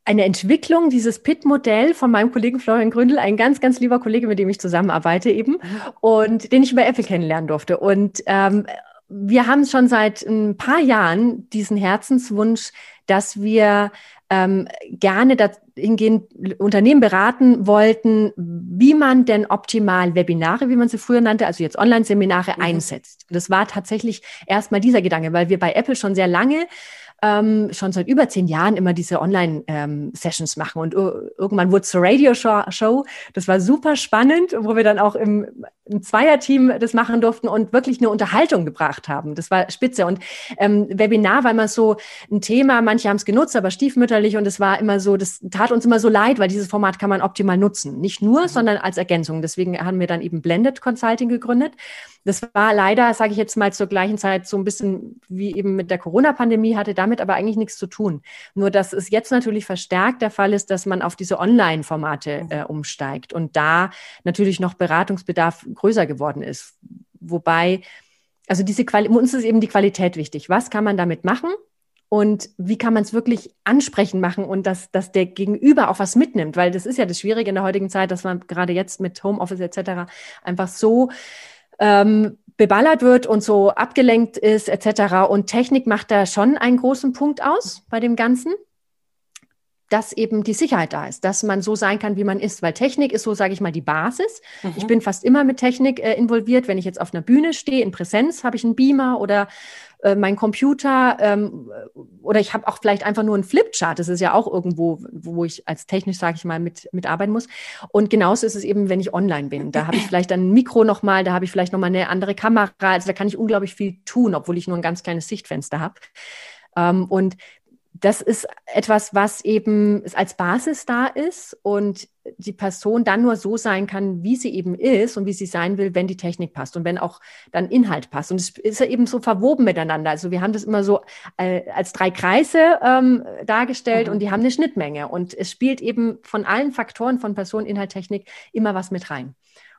eine Entwicklung, dieses PIT-Modell von meinem Kollegen Florian Gründel, ein ganz, ganz lieber Kollege, mit dem ich zusammenarbeite eben mhm. und den ich über Apple kennenlernen durfte. Und ähm, wir haben schon seit ein paar Jahren diesen Herzenswunsch, dass wir ähm, gerne dahingehend Unternehmen beraten wollten, wie man denn optimal Webinare, wie man sie früher nannte, also jetzt Online-Seminare mhm. einsetzt. Das war tatsächlich erstmal dieser Gedanke, weil wir bei Apple schon sehr lange ähm, schon seit über zehn Jahren immer diese Online-Sessions ähm, machen. Und irgendwann wurde es zur Radio-Show. Das war super spannend, wo wir dann auch im, im Zweierteam das machen durften und wirklich eine Unterhaltung gebracht haben. Das war spitze. Und ähm, Webinar war immer so ein Thema, manche haben es genutzt, aber stiefmütterlich. Und es war immer so, das tat uns immer so leid, weil dieses Format kann man optimal nutzen. Nicht nur, mhm. sondern als Ergänzung. Deswegen haben wir dann eben Blended Consulting gegründet. Das war leider, sage ich jetzt mal, zur gleichen Zeit so ein bisschen wie eben mit der Corona-Pandemie, hatte damit aber eigentlich nichts zu tun. Nur, dass es jetzt natürlich verstärkt der Fall ist, dass man auf diese Online-Formate mhm. äh, umsteigt und da natürlich noch Beratungsbedarf größer geworden ist. Wobei, also diese Quali uns ist eben die Qualität wichtig. Was kann man damit machen? und wie kann man es wirklich ansprechen machen und dass, dass der Gegenüber auch was mitnimmt, weil das ist ja das Schwierige in der heutigen Zeit, dass man gerade jetzt mit Homeoffice etc. einfach so ähm, beballert wird und so abgelenkt ist etc. Und Technik macht da schon einen großen Punkt aus bei dem Ganzen, dass eben die Sicherheit da ist, dass man so sein kann, wie man ist. Weil Technik ist so, sage ich mal, die Basis. Mhm. Ich bin fast immer mit Technik äh, involviert. Wenn ich jetzt auf einer Bühne stehe, in Präsenz, habe ich einen Beamer oder äh, mein Computer ähm, oder ich habe auch vielleicht einfach nur einen Flipchart. Das ist ja auch irgendwo, wo ich als technisch, sage ich mal, mit, mitarbeiten muss. Und genauso ist es eben, wenn ich online bin. Da habe ich vielleicht dann ein Mikro nochmal, da habe ich vielleicht nochmal eine andere Kamera. Also da kann ich unglaublich viel tun, obwohl ich nur ein ganz kleines Sichtfenster habe. Ähm, und das ist etwas, was eben als Basis da ist und die Person dann nur so sein kann, wie sie eben ist und wie sie sein will, wenn die Technik passt und wenn auch dann Inhalt passt. Und es ist ja eben so verwoben miteinander. Also wir haben das immer so äh, als drei Kreise ähm, dargestellt mhm. und die haben eine Schnittmenge. Und es spielt eben von allen Faktoren von Person, Inhalt, Technik immer was mit rein.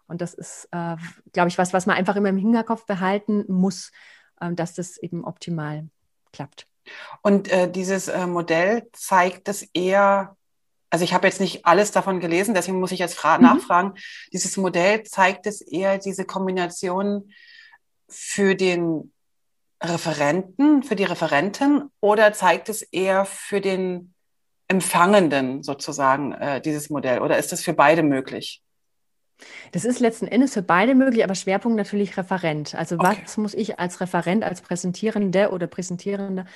Und das ist, äh, glaube ich, was, was man einfach immer im Hinterkopf behalten muss, äh, dass das eben optimal klappt. Und äh, dieses äh, Modell zeigt es eher, also ich habe jetzt nicht alles davon gelesen, deswegen muss ich jetzt mhm. nachfragen. Dieses Modell zeigt es eher diese Kombination für den Referenten, für die Referentin oder zeigt es eher für den Empfangenden sozusagen äh, dieses Modell oder ist das für beide möglich? Das ist letzten Endes für beide möglich, aber Schwerpunkt natürlich Referent. Also okay. was muss ich als Referent, als Präsentierende oder Präsentierende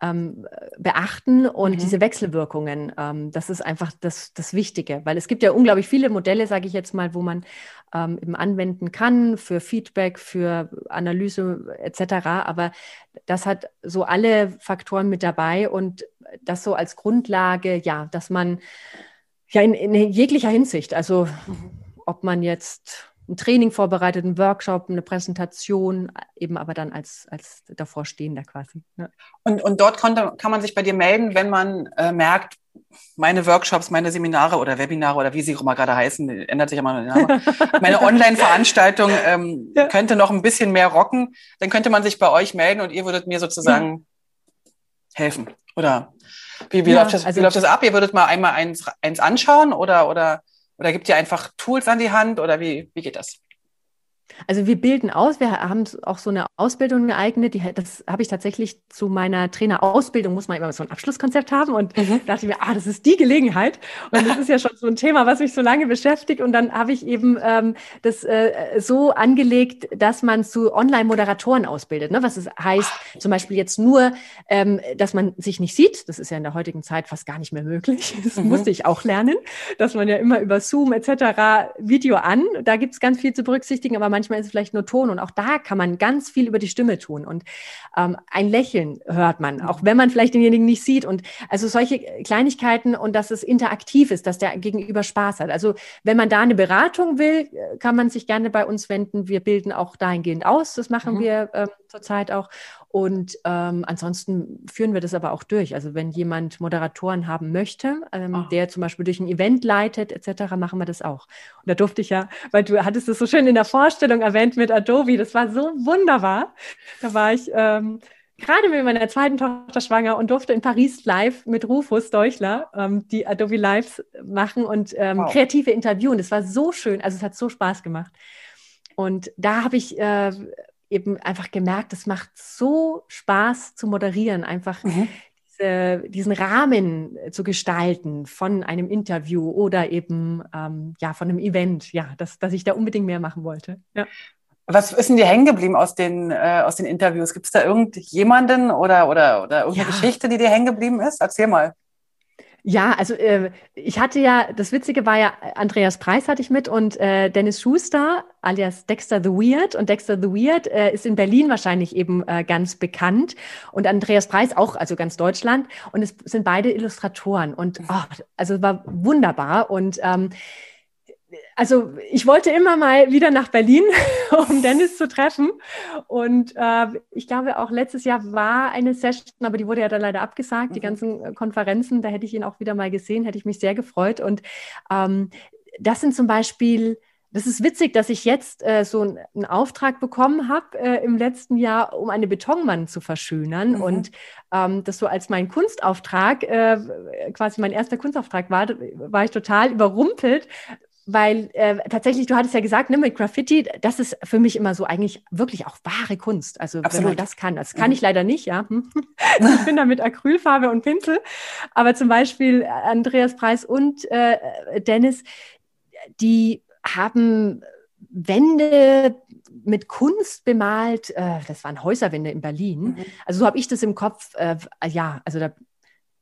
ähm, beachten und mhm. diese Wechselwirkungen, ähm, das ist einfach das, das Wichtige, weil es gibt ja unglaublich viele Modelle, sage ich jetzt mal, wo man ähm, eben anwenden kann für Feedback, für Analyse etc. Aber das hat so alle Faktoren mit dabei und das so als Grundlage, ja, dass man ja in, in jeglicher Hinsicht, also mhm ob man jetzt ein Training vorbereitet, einen Workshop, eine Präsentation, eben aber dann als, als davorstehender quasi. Ja. Und, und dort konnte, kann man sich bei dir melden, wenn man äh, merkt, meine Workshops, meine Seminare oder Webinare oder wie sie auch immer gerade heißen, ändert sich immer der Name. Meine Online-Veranstaltung ähm, ja. könnte noch ein bisschen mehr rocken. Dann könnte man sich bei euch melden und ihr würdet mir sozusagen ja. helfen. Oder wie, wie, läuft das, also, wie läuft das ab? Ihr würdet mal einmal eins, eins anschauen oder, oder oder gibt ihr einfach Tools an die Hand oder wie, wie geht das? Also wir bilden aus, wir haben auch so eine Ausbildung geeignet, die, das habe ich tatsächlich zu meiner Trainerausbildung, muss man immer so ein Abschlusskonzept haben und mhm. dachte mir, ah, das ist die Gelegenheit und das ist ja schon so ein Thema, was mich so lange beschäftigt und dann habe ich eben ähm, das äh, so angelegt, dass man zu Online-Moderatoren ausbildet, ne? was es heißt, zum Beispiel jetzt nur, ähm, dass man sich nicht sieht, das ist ja in der heutigen Zeit fast gar nicht mehr möglich, das mhm. musste ich auch lernen, dass man ja immer über Zoom etc. Video an, da gibt es ganz viel zu berücksichtigen, aber manchmal manchmal ist es vielleicht nur Ton und auch da kann man ganz viel über die Stimme tun und ähm, ein Lächeln hört man, auch wenn man vielleicht denjenigen nicht sieht und also solche Kleinigkeiten und dass es interaktiv ist, dass der Gegenüber Spaß hat. Also wenn man da eine Beratung will, kann man sich gerne bei uns wenden. Wir bilden auch dahingehend aus. Das machen mhm. wir äh, zurzeit auch und ähm, ansonsten führen wir das aber auch durch. Also wenn jemand Moderatoren haben möchte, ähm, oh. der zum Beispiel durch ein Event leitet etc., machen wir das auch. Und da durfte ich ja, weil du hattest es so schön in der Vorstellung erwähnt mit Adobe, das war so wunderbar. Da war ich ähm, gerade mit meiner zweiten Tochter schwanger und durfte in Paris live mit Rufus Deuchler ähm, die Adobe Lives machen und ähm, wow. kreative interviewen. Das war so schön, also es hat so Spaß gemacht. Und da habe ich äh, eben einfach gemerkt, es macht so Spaß zu moderieren, einfach mhm. diese, diesen Rahmen zu gestalten von einem Interview oder eben ähm, ja von einem Event, ja, dass, dass ich da unbedingt mehr machen wollte. Ja. Was ist denn dir hängen geblieben aus den, äh, aus den Interviews? Gibt es da irgendjemanden oder, oder, oder irgendeine ja. Geschichte, die dir hängen geblieben ist? Erzähl mal. Ja, also äh, ich hatte ja, das Witzige war ja, Andreas Preis hatte ich mit und äh, Dennis Schuster, alias Dexter the Weird. Und Dexter the Weird äh, ist in Berlin wahrscheinlich eben äh, ganz bekannt. Und Andreas Preis auch, also ganz Deutschland. Und es sind beide Illustratoren. Und oh, also war wunderbar. Und ähm, also ich wollte immer mal wieder nach Berlin, um Dennis zu treffen. Und äh, ich glaube, auch letztes Jahr war eine Session, aber die wurde ja dann leider abgesagt, die mhm. ganzen äh, Konferenzen. Da hätte ich ihn auch wieder mal gesehen, hätte ich mich sehr gefreut. Und ähm, das sind zum Beispiel das ist witzig, dass ich jetzt äh, so einen, einen Auftrag bekommen habe äh, im letzten Jahr, um eine Betonmann zu verschönern. Mhm. Und ähm, das so als mein Kunstauftrag, äh, quasi mein erster Kunstauftrag war, war ich total überrumpelt, weil äh, tatsächlich, du hattest ja gesagt, ne, mit Graffiti, das ist für mich immer so eigentlich wirklich auch wahre Kunst. Also Absolut. wenn man das kann. Das kann mhm. ich leider nicht, ja. Hm. ich bin da mit Acrylfarbe und Pinsel. Aber zum Beispiel Andreas Preis und äh, Dennis, die haben Wände mit Kunst bemalt. Äh, das waren Häuserwände in Berlin. Mhm. Also so habe ich das im Kopf. Äh, ja, also da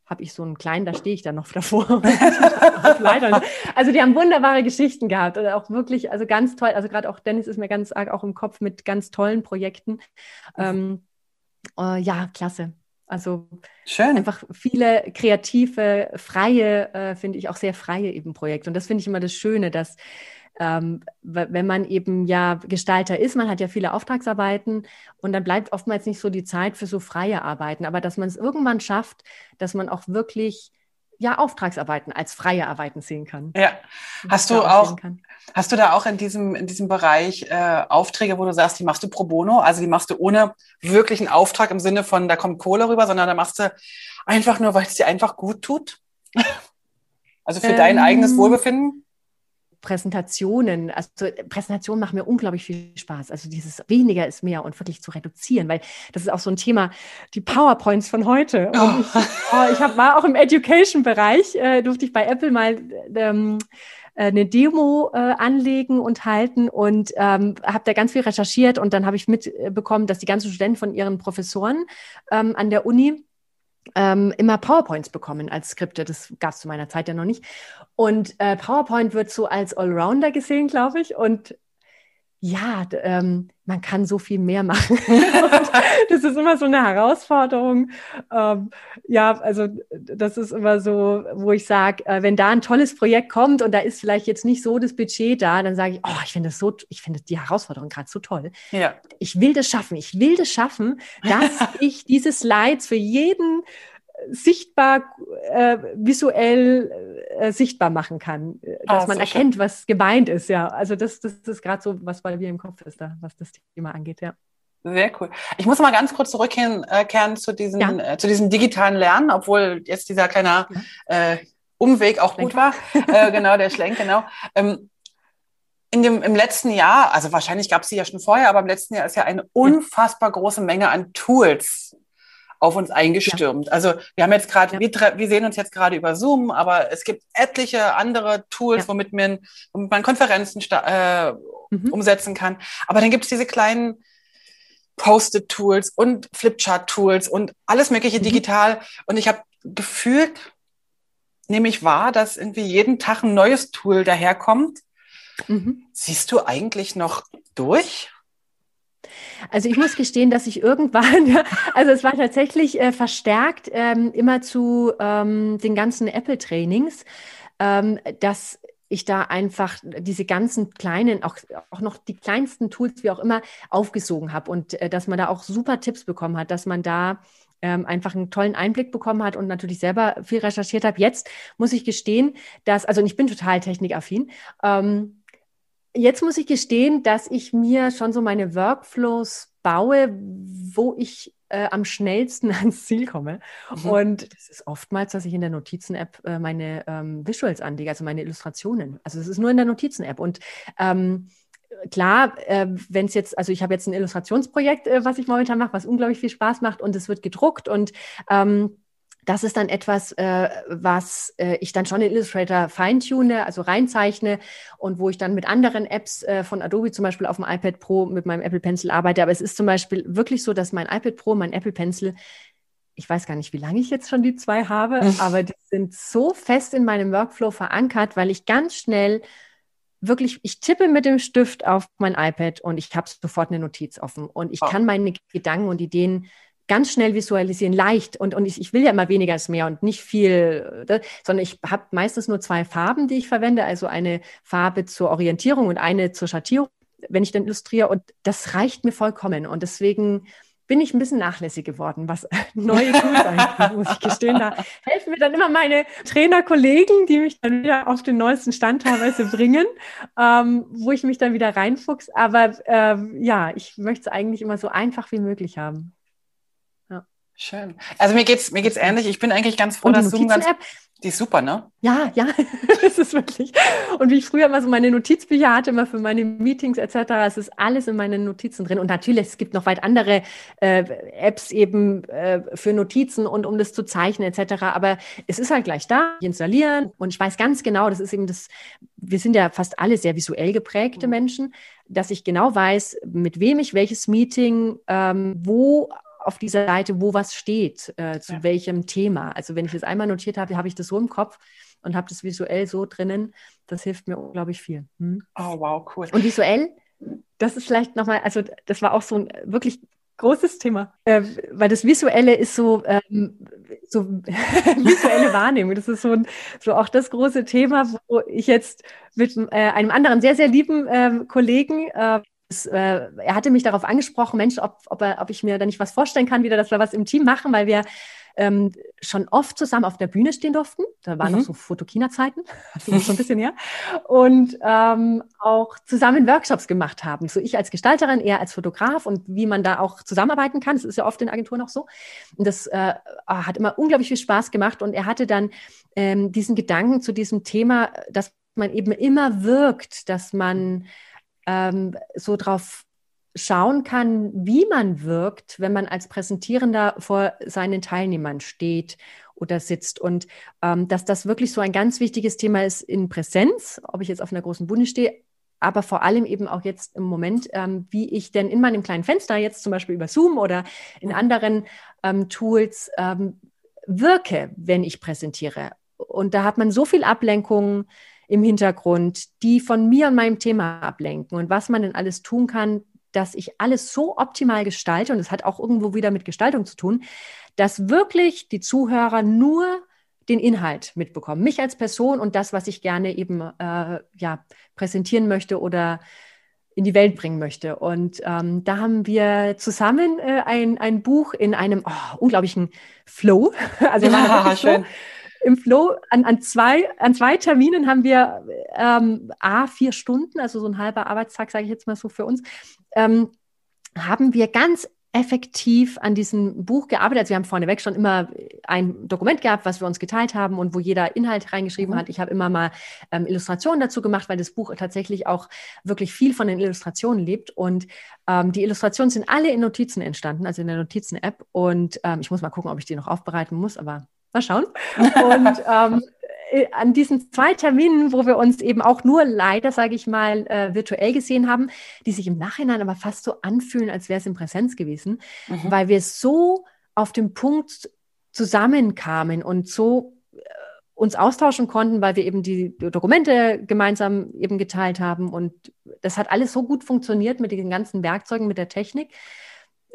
habe ich so einen kleinen, da stehe ich dann noch davor. Also die haben wunderbare Geschichten gehabt oder auch wirklich, also ganz toll. Also gerade auch Dennis ist mir ganz arg auch im Kopf mit ganz tollen Projekten. Ähm, äh, ja, klasse. Also Schön. einfach viele kreative, freie, äh, finde ich auch sehr freie eben Projekte. Und das finde ich immer das Schöne, dass ähm, wenn man eben ja Gestalter ist, man hat ja viele Auftragsarbeiten und dann bleibt oftmals nicht so die Zeit für so freie Arbeiten, aber dass man es irgendwann schafft, dass man auch wirklich ja Auftragsarbeiten als freie Arbeiten sehen kann. Ja. Hast du auch, hast du da auch in diesem, in diesem Bereich äh, Aufträge, wo du sagst, die machst du pro bono, also die machst du ohne wirklichen Auftrag im Sinne von, da kommt Kohle rüber, sondern da machst du einfach nur, weil es dir einfach gut tut? also für ähm, dein eigenes Wohlbefinden? Präsentationen, also Präsentationen machen mir unglaublich viel Spaß. Also dieses weniger ist mehr und wirklich zu reduzieren, weil das ist auch so ein Thema, die PowerPoints von heute. Oh. Ich, oh, ich hab, war auch im Education-Bereich, äh, durfte ich bei Apple mal ähm, äh, eine Demo äh, anlegen und halten und ähm, habe da ganz viel recherchiert und dann habe ich mitbekommen, dass die ganzen Studenten von ihren Professoren ähm, an der Uni ähm, immer PowerPoints bekommen als Skripte. Das gab es zu meiner Zeit ja noch nicht. Und äh, PowerPoint wird so als Allrounder gesehen, glaube ich. Und ja, ähm, man kann so viel mehr machen. das ist immer so eine Herausforderung. Ähm, ja, also das ist immer so, wo ich sage, äh, wenn da ein tolles Projekt kommt und da ist vielleicht jetzt nicht so das Budget da, dann sage ich, oh, ich finde das so, ich finde die Herausforderung gerade so toll. Ja. Ich will das schaffen. Ich will das schaffen, dass ich diese Slides für jeden sichtbar, äh, visuell äh, sichtbar machen kann, äh, dass ah, man erkennt, schön. was gemeint ist, ja. Also das, das ist gerade so, was bei mir im Kopf ist, da, was das Thema angeht, ja. Sehr cool. Ich muss mal ganz kurz zurückkehren äh, zu, diesen, ja. äh, zu diesem digitalen Lernen, obwohl jetzt dieser kleine ja. äh, Umweg auch Schlenk. gut war. äh, genau, der Schlenk, genau. Ähm, in dem, Im letzten Jahr, also wahrscheinlich gab es sie ja schon vorher, aber im letzten Jahr ist ja eine unfassbar große Menge an Tools auf uns eingestürmt. Ja. Also wir haben jetzt gerade, ja. wir, wir, sehen uns jetzt gerade über Zoom, aber es gibt etliche andere Tools, ja. womit, man, womit man Konferenzen äh, mhm. umsetzen kann. Aber dann gibt es diese kleinen Post-it-Tools und Flipchart-Tools und alles mögliche mhm. digital. Und ich habe gefühlt, nehme ich wahr, dass irgendwie jeden Tag ein neues Tool daherkommt. Mhm. Siehst du eigentlich noch durch? Also ich muss gestehen, dass ich irgendwann, also es war tatsächlich äh, verstärkt ähm, immer zu ähm, den ganzen Apple-Trainings, ähm, dass ich da einfach diese ganzen kleinen, auch, auch noch die kleinsten Tools, wie auch immer, aufgesogen habe und äh, dass man da auch super Tipps bekommen hat, dass man da ähm, einfach einen tollen Einblick bekommen hat und natürlich selber viel recherchiert habe. Jetzt muss ich gestehen, dass, also ich bin total technikaffin, ähm, Jetzt muss ich gestehen, dass ich mir schon so meine Workflows baue, wo ich äh, am schnellsten ans Ziel komme. Mhm. Und das ist oftmals, dass ich in der Notizen-App äh, meine ähm, Visuals anlege, also meine Illustrationen. Also es ist nur in der Notizen-App. Und ähm, klar, äh, wenn es jetzt, also ich habe jetzt ein Illustrationsprojekt, äh, was ich momentan mache, was unglaublich viel Spaß macht und es wird gedruckt und ähm, das ist dann etwas, äh, was äh, ich dann schon in Illustrator feintune, also reinzeichne und wo ich dann mit anderen Apps äh, von Adobe zum Beispiel auf dem iPad Pro mit meinem Apple Pencil arbeite. Aber es ist zum Beispiel wirklich so, dass mein iPad Pro, mein Apple Pencil, ich weiß gar nicht, wie lange ich jetzt schon die zwei habe, aber die sind so fest in meinem Workflow verankert, weil ich ganz schnell wirklich, ich tippe mit dem Stift auf mein iPad und ich habe sofort eine Notiz offen und ich kann meine Gedanken und Ideen ganz schnell visualisieren, leicht. Und, und ich, ich will ja immer weniger als mehr und nicht viel, äh, sondern ich habe meistens nur zwei Farben, die ich verwende, also eine Farbe zur Orientierung und eine zur Schattierung, wenn ich dann illustriere. Und das reicht mir vollkommen. Und deswegen bin ich ein bisschen nachlässig geworden, was neue Tools angeht, muss ich gestehen. Da helfen mir dann immer meine Trainerkollegen, die mich dann wieder auf den neuesten Stand teilweise bringen, ähm, wo ich mich dann wieder reinfuchs. Aber ähm, ja, ich möchte es eigentlich immer so einfach wie möglich haben. Schön. Also mir geht's mir geht's ähnlich. Ich bin eigentlich ganz froh, dass Zoom ganz die ist super, ne? Ja, ja, das ist wirklich. Und wie ich früher immer so meine Notizbücher hatte, immer für meine Meetings etc., es ist alles in meinen Notizen drin. Und natürlich, es gibt noch weit andere äh, Apps eben äh, für Notizen und um das zu zeichnen etc. Aber es ist halt gleich da, installieren. Und ich weiß ganz genau, das ist eben das, wir sind ja fast alle sehr visuell geprägte mhm. Menschen, dass ich genau weiß, mit wem ich welches Meeting ähm, wo auf dieser Seite, wo was steht, äh, zu ja. welchem Thema. Also wenn ich das einmal notiert habe, habe ich das so im Kopf und habe das visuell so drinnen. Das hilft mir unglaublich viel. Hm? Oh, wow, cool. Und visuell, das ist vielleicht nochmal, also das war auch so ein wirklich großes Thema, äh, weil das Visuelle ist so, ähm, so visuelle Wahrnehmung. Das ist so, ein, so auch das große Thema, wo ich jetzt mit äh, einem anderen sehr, sehr lieben ähm, Kollegen äh, es, äh, er hatte mich darauf angesprochen, Mensch, ob, ob, er, ob ich mir da nicht was vorstellen kann, wieder, dass wir was im Team machen, weil wir ähm, schon oft zusammen auf der Bühne stehen durften. Da waren mhm. noch so Fotokina-Zeiten, das ist schon ein bisschen her. Und ähm, auch zusammen Workshops gemacht haben. So ich als Gestalterin, er als Fotograf und wie man da auch zusammenarbeiten kann. Das ist ja oft in Agenturen auch so. Und das äh, hat immer unglaublich viel Spaß gemacht. Und er hatte dann ähm, diesen Gedanken zu diesem Thema, dass man eben immer wirkt, dass man ähm, so drauf schauen kann, wie man wirkt, wenn man als Präsentierender vor seinen Teilnehmern steht oder sitzt. Und ähm, dass das wirklich so ein ganz wichtiges Thema ist in Präsenz, ob ich jetzt auf einer großen Bühne stehe, aber vor allem eben auch jetzt im Moment, ähm, wie ich denn in meinem kleinen Fenster jetzt zum Beispiel über Zoom oder in anderen ähm, Tools ähm, wirke, wenn ich präsentiere. Und da hat man so viel Ablenkung im Hintergrund, die von mir und meinem Thema ablenken und was man denn alles tun kann, dass ich alles so optimal gestalte, und es hat auch irgendwo wieder mit Gestaltung zu tun, dass wirklich die Zuhörer nur den Inhalt mitbekommen, mich als Person und das, was ich gerne eben äh, ja, präsentieren möchte oder in die Welt bringen möchte. Und ähm, da haben wir zusammen äh, ein, ein Buch in einem oh, unglaublichen Flow. Also ja, schön. So, im Flow an, an, zwei, an zwei Terminen haben wir ähm, A, vier Stunden, also so ein halber Arbeitstag, sage ich jetzt mal so für uns, ähm, haben wir ganz effektiv an diesem Buch gearbeitet. Also wir haben vorneweg schon immer ein Dokument gehabt, was wir uns geteilt haben und wo jeder Inhalt reingeschrieben mhm. hat. Ich habe immer mal ähm, Illustrationen dazu gemacht, weil das Buch tatsächlich auch wirklich viel von den Illustrationen lebt. Und ähm, die Illustrationen sind alle in Notizen entstanden, also in der Notizen-App. Und ähm, ich muss mal gucken, ob ich die noch aufbereiten muss, aber mal schauen. Und ähm, äh, an diesen zwei Terminen, wo wir uns eben auch nur leider, sage ich mal, äh, virtuell gesehen haben, die sich im Nachhinein aber fast so anfühlen, als wäre es in Präsenz gewesen, mhm. weil wir so auf dem Punkt zusammenkamen und so äh, uns austauschen konnten, weil wir eben die Dokumente gemeinsam eben geteilt haben und das hat alles so gut funktioniert mit den ganzen Werkzeugen, mit der Technik,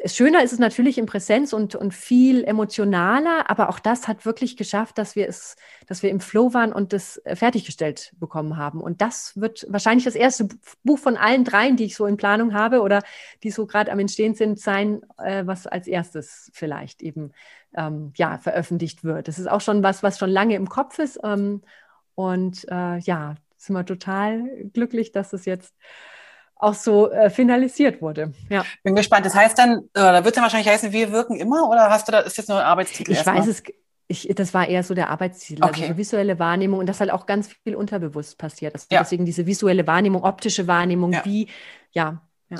Schöner ist es natürlich in Präsenz und, und viel emotionaler, aber auch das hat wirklich geschafft, dass wir es, dass wir im Flow waren und das äh, fertiggestellt bekommen haben. Und das wird wahrscheinlich das erste Buch von allen dreien, die ich so in Planung habe oder die so gerade am Entstehen sind, sein, äh, was als erstes vielleicht eben ähm, ja, veröffentlicht wird. Das ist auch schon was, was schon lange im Kopf ist. Ähm, und äh, ja, sind wir total glücklich, dass es jetzt auch so äh, finalisiert wurde. Ja. Bin gespannt. Das heißt dann, da wird dann wahrscheinlich heißen, wir wirken immer oder hast du da, ist das nur ein Arbeitstitel? Ich weiß es, ich, das war eher so der Arbeitstitel, also okay. also visuelle Wahrnehmung und das halt auch ganz viel unterbewusst passiert. Also ja. Deswegen diese visuelle Wahrnehmung, optische Wahrnehmung, ja. wie, ja. ja.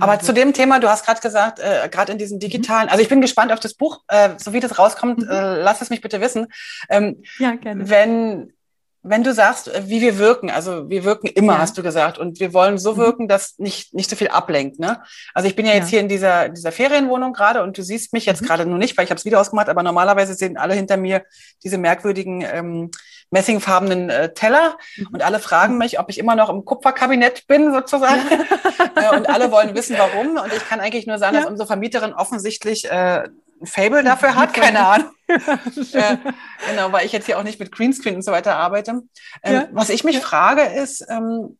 Aber zu dem Thema, du hast gerade gesagt, äh, gerade in diesen digitalen, mhm. also ich bin gespannt auf das Buch, äh, so wie das rauskommt, mhm. äh, lass es mich bitte wissen. Ähm, ja, gerne. Wenn wenn du sagst, äh, wie wir wirken, also wir wirken immer, ja. hast du gesagt, und wir wollen so mhm. wirken, dass nicht, nicht so viel ablenkt. Ne? Also ich bin ja jetzt ja. hier in dieser, dieser Ferienwohnung gerade und du siehst mich jetzt mhm. gerade nur nicht, weil ich habe es wieder ausgemacht, aber normalerweise sehen alle hinter mir diese merkwürdigen ähm, messingfarbenen äh, Teller mhm. und alle fragen mich, ob ich immer noch im Kupferkabinett bin sozusagen. Ja. Äh, und alle wollen wissen, warum. Und ich kann eigentlich nur sagen, dass unsere Vermieterin offensichtlich äh, ein Fable dafür hat, keine Ahnung. äh, genau, weil ich jetzt hier auch nicht mit Greenscreen und so weiter arbeite. Ähm, ja. Was ich mich ja. frage ist, ähm,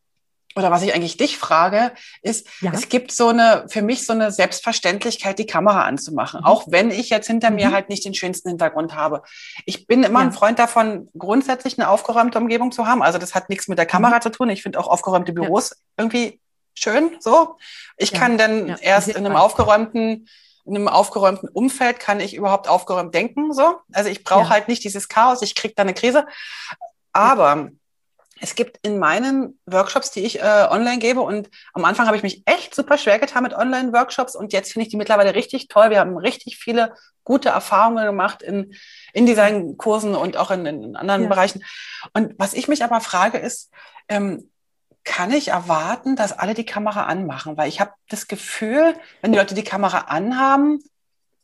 oder was ich eigentlich dich frage, ist, ja. es gibt so eine, für mich so eine Selbstverständlichkeit, die Kamera anzumachen. Mhm. Auch wenn ich jetzt hinter mhm. mir halt nicht den schönsten Hintergrund habe. Ich bin immer ja. ein Freund davon, grundsätzlich eine aufgeräumte Umgebung zu haben. Also das hat nichts mit der Kamera mhm. zu tun. Ich finde auch aufgeräumte Büros ja. irgendwie schön, so. Ich kann dann erst in einem aufgeräumten in einem aufgeräumten Umfeld kann ich überhaupt aufgeräumt denken. So, also ich brauche ja. halt nicht dieses Chaos. Ich kriege da eine Krise. Aber es gibt in meinen Workshops, die ich äh, online gebe, und am Anfang habe ich mich echt super schwer getan mit Online-Workshops und jetzt finde ich die mittlerweile richtig toll. Wir haben richtig viele gute Erfahrungen gemacht in, in Designkursen und auch in, in anderen ja. Bereichen. Und was ich mich aber frage ist, ähm, kann ich erwarten, dass alle die Kamera anmachen? Weil ich habe das Gefühl, wenn die Leute die Kamera anhaben,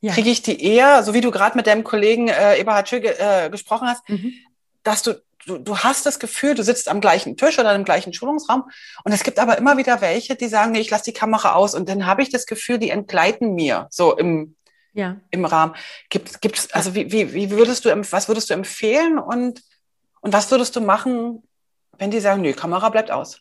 ja. kriege ich die eher, so wie du gerade mit deinem Kollegen äh, Eberhard Schö äh, gesprochen hast, mhm. dass du, du, du hast das Gefühl, du sitzt am gleichen Tisch oder im gleichen Schulungsraum und es gibt aber immer wieder welche, die sagen, nee, ich lasse die Kamera aus und dann habe ich das Gefühl, die entgleiten mir so im, ja. im Rahmen. Gibt es, also wie, wie, wie würdest du, was würdest du empfehlen und, und was würdest du machen, wenn die sagen, nee, Kamera bleibt aus?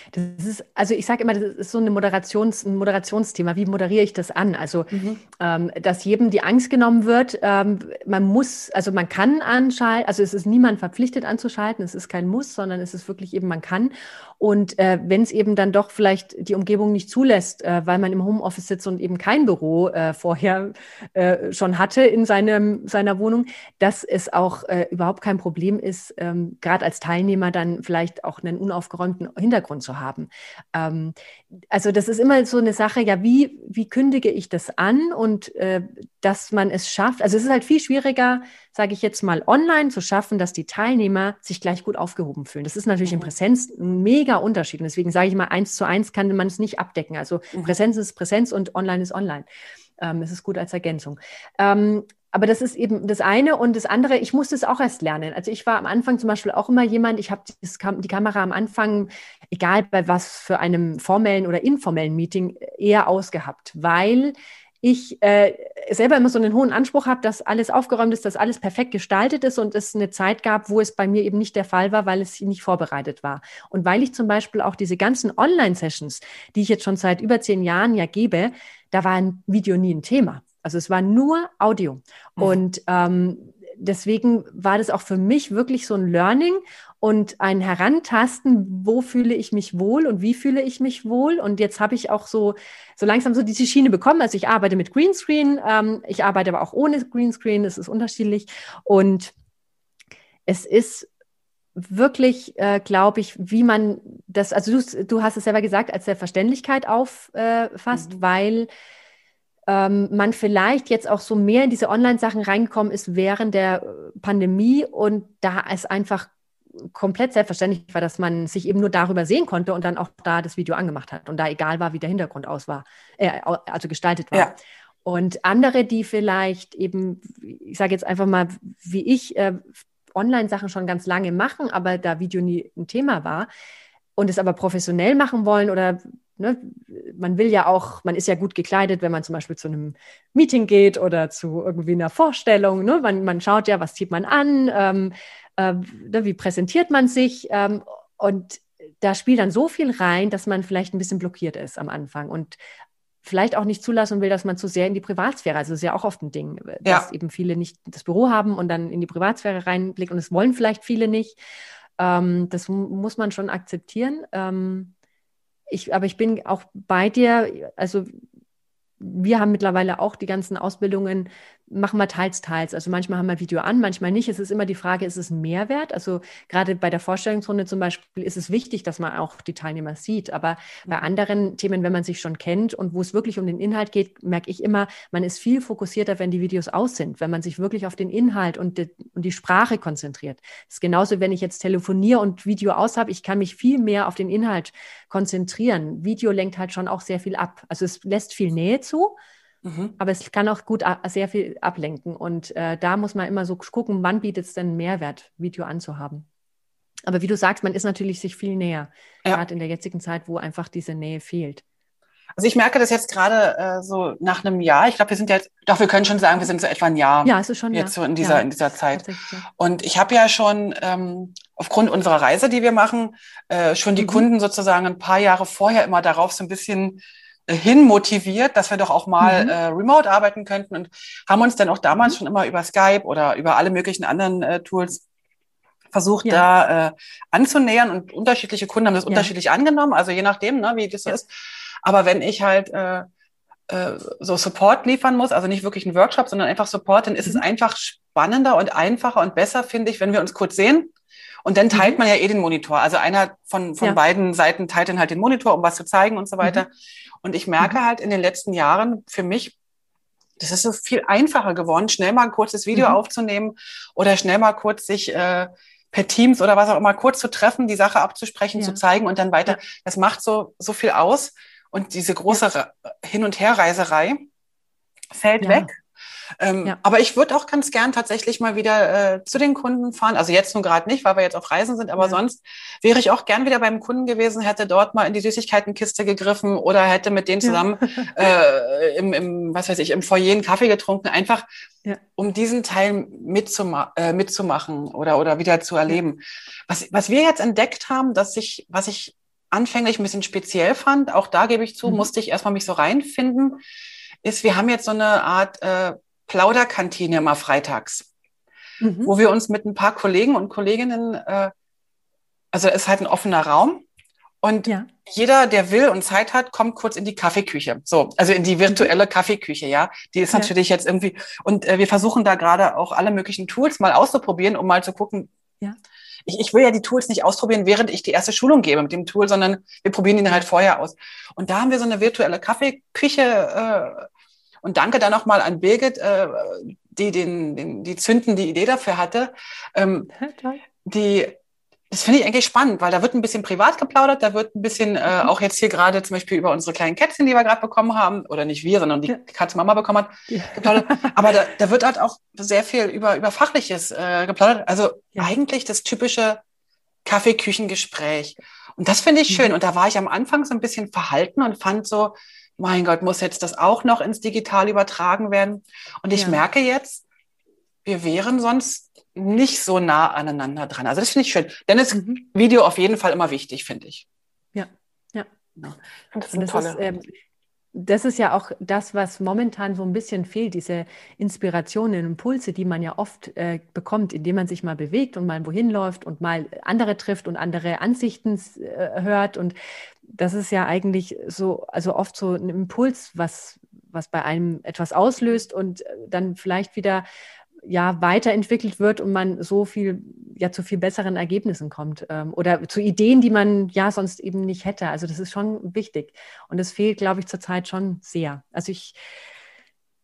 Das ist, also ich sage immer, das ist so eine Moderations, ein Moderationsthema. Wie moderiere ich das an? Also, mhm. ähm, dass jedem die Angst genommen wird. Ähm, man muss, also man kann anschalten, also es ist niemand verpflichtet anzuschalten, es ist kein Muss, sondern es ist wirklich eben, man kann. Und äh, wenn es eben dann doch vielleicht die Umgebung nicht zulässt, äh, weil man im Homeoffice sitzt und eben kein Büro äh, vorher äh, schon hatte in seinem, seiner Wohnung, dass es auch äh, überhaupt kein Problem ist, ähm, gerade als Teilnehmer dann vielleicht auch einen unaufgeräumten Hintergrund zu haben. Ähm, also das ist immer so eine Sache, ja, wie, wie kündige ich das an und äh, dass man es schafft. Also es ist halt viel schwieriger, sage ich jetzt mal, online zu schaffen, dass die Teilnehmer sich gleich gut aufgehoben fühlen. Das ist natürlich in mhm. Präsenz ein mega Unterschied. Und deswegen sage ich mal, eins zu eins kann man es nicht abdecken. Also mhm. Präsenz ist Präsenz und online ist online. Ähm, es ist gut als Ergänzung. Ähm, aber das ist eben das eine und das andere, ich musste es auch erst lernen. Also ich war am Anfang zum Beispiel auch immer jemand, ich habe die Kamera am Anfang, egal bei was für einem formellen oder informellen Meeting, eher ausgehabt, weil ich äh, selber immer so einen hohen Anspruch habe, dass alles aufgeräumt ist, dass alles perfekt gestaltet ist und es eine Zeit gab, wo es bei mir eben nicht der Fall war, weil es nicht vorbereitet war. Und weil ich zum Beispiel auch diese ganzen Online-Sessions, die ich jetzt schon seit über zehn Jahren ja gebe, da war ein Video nie ein Thema. Also es war nur Audio. Mhm. Und ähm, deswegen war das auch für mich wirklich so ein Learning und ein Herantasten, wo fühle ich mich wohl und wie fühle ich mich wohl. Und jetzt habe ich auch so, so langsam so diese Schiene bekommen. Also ich arbeite mit Greenscreen, ähm, ich arbeite aber auch ohne Greenscreen, es ist unterschiedlich. Und es ist wirklich, äh, glaube ich, wie man das, also du, du hast es selber gesagt, als Selbstverständlichkeit auffasst, äh, mhm. weil ähm, man vielleicht jetzt auch so mehr in diese Online-Sachen reingekommen ist während der äh, Pandemie und da es einfach komplett selbstverständlich war, dass man sich eben nur darüber sehen konnte und dann auch da das Video angemacht hat und da egal war, wie der Hintergrund aus war, äh, also gestaltet war. Ja. Und andere, die vielleicht eben, ich sage jetzt einfach mal, wie ich, äh, Online-Sachen schon ganz lange machen, aber da Video nie ein Thema war und es aber professionell machen wollen oder ne, man will ja auch, man ist ja gut gekleidet, wenn man zum Beispiel zu einem Meeting geht oder zu irgendwie einer Vorstellung. Ne? Man, man schaut ja, was zieht man an, ähm, äh, ne, wie präsentiert man sich ähm, und da spielt dann so viel rein, dass man vielleicht ein bisschen blockiert ist am Anfang und vielleicht auch nicht zulassen will, dass man zu sehr in die Privatsphäre, also das ist ja auch oft ein Ding, dass ja. eben viele nicht das Büro haben und dann in die Privatsphäre reinblicken und das wollen vielleicht viele nicht. Ähm, das muss man schon akzeptieren. Ähm, ich, aber ich bin auch bei dir, also wir haben mittlerweile auch die ganzen Ausbildungen machen wir teils, teils. Also manchmal haben wir Video an, manchmal nicht. Es ist immer die Frage, ist es ein Mehrwert? Also gerade bei der Vorstellungsrunde zum Beispiel ist es wichtig, dass man auch die Teilnehmer sieht. Aber bei mhm. anderen Themen, wenn man sich schon kennt und wo es wirklich um den Inhalt geht, merke ich immer, man ist viel fokussierter, wenn die Videos aus sind, wenn man sich wirklich auf den Inhalt und die, und die Sprache konzentriert. Das ist genauso, wenn ich jetzt telefoniere und Video aus habe, ich kann mich viel mehr auf den Inhalt konzentrieren. Video lenkt halt schon auch sehr viel ab. Also es lässt viel Nähe zu. Mhm. Aber es kann auch gut sehr viel ablenken. Und äh, da muss man immer so gucken, wann bietet es denn Mehrwert, Video anzuhaben. Aber wie du sagst, man ist natürlich sich viel näher, ja. gerade in der jetzigen Zeit, wo einfach diese Nähe fehlt. Also ich merke das jetzt gerade äh, so nach einem Jahr. Ich glaube, wir sind jetzt, doch, wir können schon sagen, wir sind so etwa ein Jahr. Ja, es ist schon jetzt ja. so in dieser ja, in dieser Zeit. Und ich habe ja schon ähm, aufgrund unserer Reise, die wir machen, äh, schon die mhm. Kunden sozusagen ein paar Jahre vorher immer darauf so ein bisschen hin motiviert, dass wir doch auch mal mhm. äh, remote arbeiten könnten und haben uns dann auch damals mhm. schon immer über Skype oder über alle möglichen anderen äh, Tools versucht, ja. da äh, anzunähern und unterschiedliche Kunden haben das ja. unterschiedlich angenommen, also je nachdem, ne, wie das so ja. ist. Aber wenn ich halt äh, äh, so Support liefern muss, also nicht wirklich ein Workshop, sondern einfach Support, dann ist mhm. es einfach spannender und einfacher und besser, finde ich, wenn wir uns kurz sehen. Und dann teilt mhm. man ja eh den Monitor. Also einer von, von beiden Seiten teilt dann halt den Monitor, um was zu zeigen und so weiter. Mhm. Und ich merke mhm. halt in den letzten Jahren für mich, das ist so viel einfacher geworden, schnell mal ein kurzes Video mhm. aufzunehmen oder schnell mal kurz sich äh, per Teams oder was auch immer kurz zu treffen, die Sache abzusprechen, ja. zu zeigen und dann weiter. Ja. Das macht so, so viel aus. Und diese große ja. Hin- und Herreiserei fällt weg. Ähm, ja. Aber ich würde auch ganz gern tatsächlich mal wieder äh, zu den Kunden fahren. Also jetzt nun gerade nicht, weil wir jetzt auf Reisen sind, aber ja. sonst wäre ich auch gern wieder beim Kunden gewesen, hätte dort mal in die Süßigkeitenkiste gegriffen oder hätte mit denen zusammen äh, im, im, was weiß ich, im Foyer einen Kaffee getrunken, einfach um diesen Teil mitzuma äh, mitzumachen oder, oder wieder zu erleben. Was, was wir jetzt entdeckt haben, dass ich, was ich anfänglich ein bisschen speziell fand, auch da gebe ich zu, mhm. musste ich erstmal mich so reinfinden, ist, wir haben jetzt so eine Art äh, Plauderkantine immer freitags, mhm. wo wir uns mit ein paar Kollegen und Kolleginnen, äh, also es ist halt ein offener Raum und ja. jeder, der will und Zeit hat, kommt kurz in die Kaffeeküche. So, also in die virtuelle mhm. Kaffeeküche, ja. Die ist natürlich ja. jetzt irgendwie, und äh, wir versuchen da gerade auch alle möglichen Tools mal auszuprobieren, um mal zu gucken, ja ich, ich will ja die Tools nicht ausprobieren, während ich die erste Schulung gebe mit dem Tool, sondern wir probieren ihn halt vorher aus. Und da haben wir so eine virtuelle Kaffeeküche. Äh, und danke dann nochmal an Birgit, äh, die den, den, die Zünden die Idee dafür hatte. Ähm, die das finde ich eigentlich spannend, weil da wird ein bisschen privat geplaudert, da wird ein bisschen äh, mhm. auch jetzt hier gerade zum Beispiel über unsere kleinen Kätzchen, die wir gerade bekommen haben, oder nicht wir, sondern die ja. Katze Mama bekommen hat, geplaudert. Aber da, da wird halt auch sehr viel über, über Fachliches äh, geplaudert. Also ja. eigentlich das typische Kaffeeküchengespräch. Und das finde ich mhm. schön. Und da war ich am Anfang so ein bisschen verhalten und fand so, mein Gott, muss jetzt das auch noch ins Digital übertragen werden? Und ich merke jetzt, wir wären sonst nicht so nah aneinander dran. Also das finde ich schön. Denn ist mhm. Video auf jeden Fall immer wichtig, finde ich. Ja, ja. ja. Das, ist das, ist, ähm, das ist ja auch das, was momentan so ein bisschen fehlt, diese Inspirationen, Impulse, die man ja oft äh, bekommt, indem man sich mal bewegt und mal wohin läuft und mal andere trifft und andere Ansichten äh, hört. Und das ist ja eigentlich so, also oft so ein Impuls, was, was bei einem etwas auslöst und äh, dann vielleicht wieder ja weiterentwickelt wird und man so viel ja zu viel besseren Ergebnissen kommt ähm, oder zu Ideen, die man ja sonst eben nicht hätte. Also das ist schon wichtig und das fehlt, glaube ich, zurzeit schon sehr. Also ich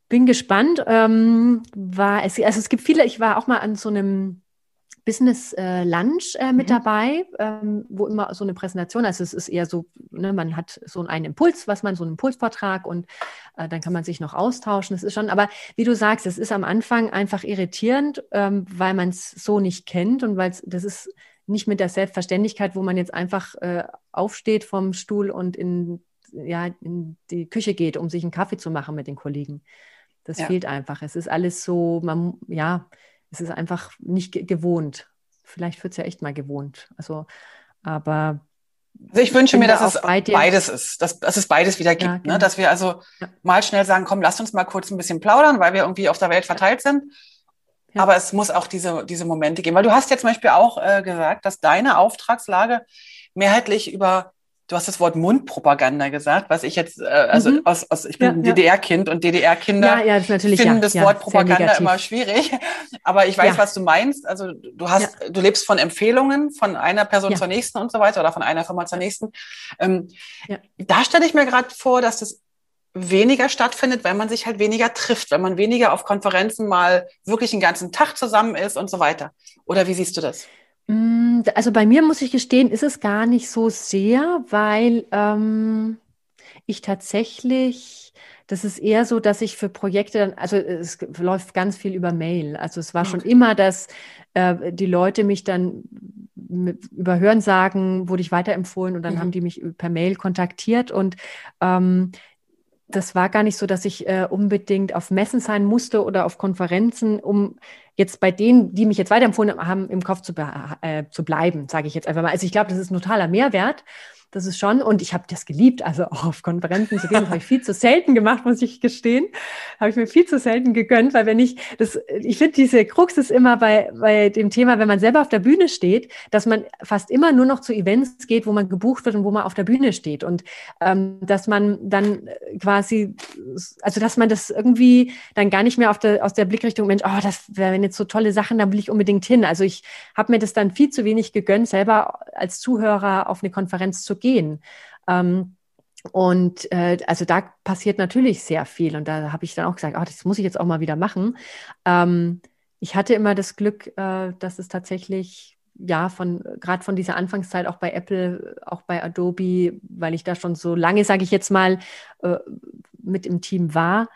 bin gespannt. Ähm, war es, also es gibt viele. Ich war auch mal an so einem Business äh, Lunch äh, mit mhm. dabei, ähm, wo immer so eine Präsentation, also es ist eher so, ne, man hat so einen Impuls, was man, so einen Impulsvortrag und äh, dann kann man sich noch austauschen. Das ist schon, aber wie du sagst, es ist am Anfang einfach irritierend, ähm, weil man es so nicht kennt und weil das ist nicht mit der Selbstverständlichkeit, wo man jetzt einfach äh, aufsteht vom Stuhl und in, ja, in die Küche geht, um sich einen Kaffee zu machen mit den Kollegen. Das ja. fehlt einfach. Es ist alles so, man, ja, es ist einfach nicht gewohnt. Vielleicht wird es ja echt mal gewohnt. Also, aber also ich wünsche mir, dass es beides ist, dass, dass es beides wieder gibt, ja, ne? genau. ne? dass wir also ja. mal schnell sagen, komm, lasst uns mal kurz ein bisschen plaudern, weil wir irgendwie auf der Welt verteilt sind. Ja. Aber es muss auch diese, diese Momente geben, weil du hast ja zum Beispiel auch äh, gesagt, dass deine Auftragslage mehrheitlich über du hast das Wort Mundpropaganda gesagt, was ich jetzt, äh, also mhm. aus, aus, ich bin ja, DDR-Kind und DDR-Kinder ja, ja, finden das Wort Propaganda immer schwierig. Aber ich weiß, was du meinst. Also du hast, du lebst von Empfehlungen von einer Person zur nächsten und so weiter oder von einer Firma zur nächsten. Ähm, da stelle ich mir gerade vor, dass das weniger stattfindet, weil man sich halt weniger trifft, weil man weniger auf Konferenzen mal wirklich einen ganzen Tag zusammen ist und so weiter. Oder wie siehst du das? Mm, also bei mir muss ich gestehen, ist es gar nicht so sehr, weil ähm, ich tatsächlich, das ist eher so, dass ich für Projekte dann, also es läuft ganz viel über Mail. Also es war okay. schon immer, dass äh, die Leute mich dann über Hören sagen, wurde ich weiterempfohlen und dann mhm. haben die mich per Mail kontaktiert und ähm, das war gar nicht so, dass ich äh, unbedingt auf Messen sein musste oder auf Konferenzen, um jetzt bei denen, die mich jetzt weiterempfohlen haben, im Kopf zu, äh, zu bleiben, sage ich jetzt einfach mal. Also ich glaube, das ist ein totaler Mehrwert. Das ist schon, und ich habe das geliebt, also auch auf Konferenzen zu gehen, das habe ich viel zu selten gemacht, muss ich gestehen. Habe ich mir viel zu selten gegönnt, weil wenn ich, das, ich finde, diese Krux ist immer bei, bei dem Thema, wenn man selber auf der Bühne steht, dass man fast immer nur noch zu Events geht, wo man gebucht wird und wo man auf der Bühne steht. Und ähm, dass man dann quasi, also dass man das irgendwie dann gar nicht mehr auf der, aus der Blickrichtung, Mensch, oh, das wären jetzt so tolle Sachen, da will ich unbedingt hin. Also ich habe mir das dann viel zu wenig gegönnt, selber als Zuhörer auf eine Konferenz zu gehen. Ähm, und äh, also da passiert natürlich sehr viel. Und da habe ich dann auch gesagt, oh, das muss ich jetzt auch mal wieder machen. Ähm, ich hatte immer das Glück, äh, dass es tatsächlich ja von gerade von dieser Anfangszeit auch bei Apple, auch bei Adobe, weil ich da schon so lange, sage ich jetzt mal, äh, mit im Team war,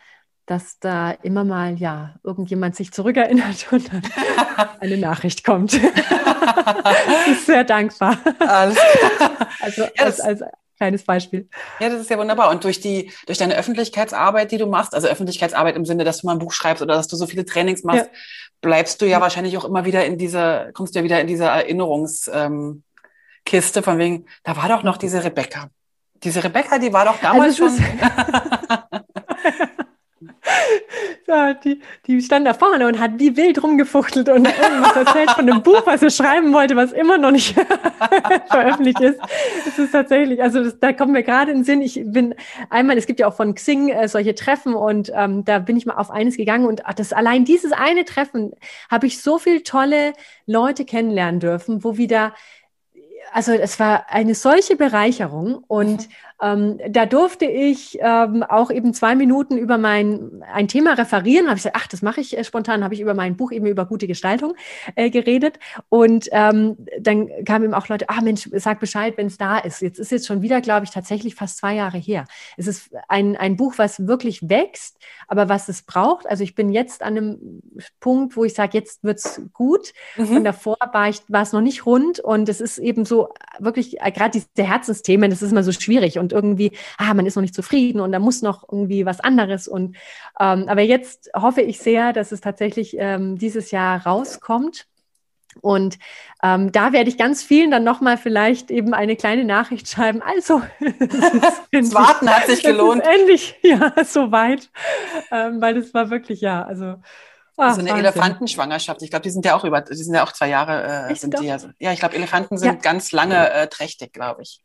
dass da immer mal ja irgendjemand sich zurückerinnert und dann eine Nachricht kommt. das ist sehr dankbar. Alles Also ja, als, als kleines Beispiel. Ja, das ist ja wunderbar. Und durch die, durch deine Öffentlichkeitsarbeit, die du machst, also Öffentlichkeitsarbeit im Sinne, dass du mal ein Buch schreibst oder dass du so viele Trainings machst, ja. bleibst du ja, ja wahrscheinlich auch immer wieder in dieser, kommst du ja wieder in dieser Erinnerungs, ähm, von wegen, da war doch noch diese Rebecca. Diese Rebecca, die war doch damals also schon. Ja, die, die stand da vorne und hat wie wild rumgefuchtelt und irgendwas erzählt von einem Buch, was er schreiben wollte, was immer noch nicht veröffentlicht ist. Es ist tatsächlich, also das, da kommt mir gerade in den Sinn, ich bin einmal, es gibt ja auch von Xing äh, solche Treffen und ähm, da bin ich mal auf eines gegangen und ach, das allein dieses eine Treffen habe ich so viele tolle Leute kennenlernen dürfen, wo wieder also es war eine solche Bereicherung und mhm. Ähm, da durfte ich ähm, auch eben zwei Minuten über mein ein Thema referieren. Habe ich gesagt, ach, das mache ich äh, spontan. Habe ich über mein Buch eben über gute Gestaltung äh, geredet und ähm, dann kamen eben auch Leute, ah Mensch, sag Bescheid, wenn es da ist. Jetzt ist jetzt schon wieder, glaube ich, tatsächlich fast zwei Jahre her. Es ist ein ein Buch, was wirklich wächst, aber was es braucht. Also ich bin jetzt an einem Punkt, wo ich sage, jetzt wird's gut. Mhm. Und davor war ich war es noch nicht rund und es ist eben so wirklich äh, gerade diese Herzensthemen. Das ist immer so schwierig und und irgendwie, ah, man ist noch nicht zufrieden und da muss noch irgendwie was anderes. Und ähm, aber jetzt hoffe ich sehr, dass es tatsächlich ähm, dieses Jahr rauskommt. Und ähm, da werde ich ganz vielen dann nochmal vielleicht eben eine kleine Nachricht schreiben. Also, das Warten hat sich gelohnt. endlich, ja, soweit. Ähm, weil das war wirklich, ja, also. Ach, so eine Wahnsinn. Elefantenschwangerschaft. Ich glaube, die sind ja auch über, die sind ja auch zwei Jahre. Äh, sind die ja, ja, ich glaube, Elefanten sind ja. ganz lange äh, trächtig, glaube ich.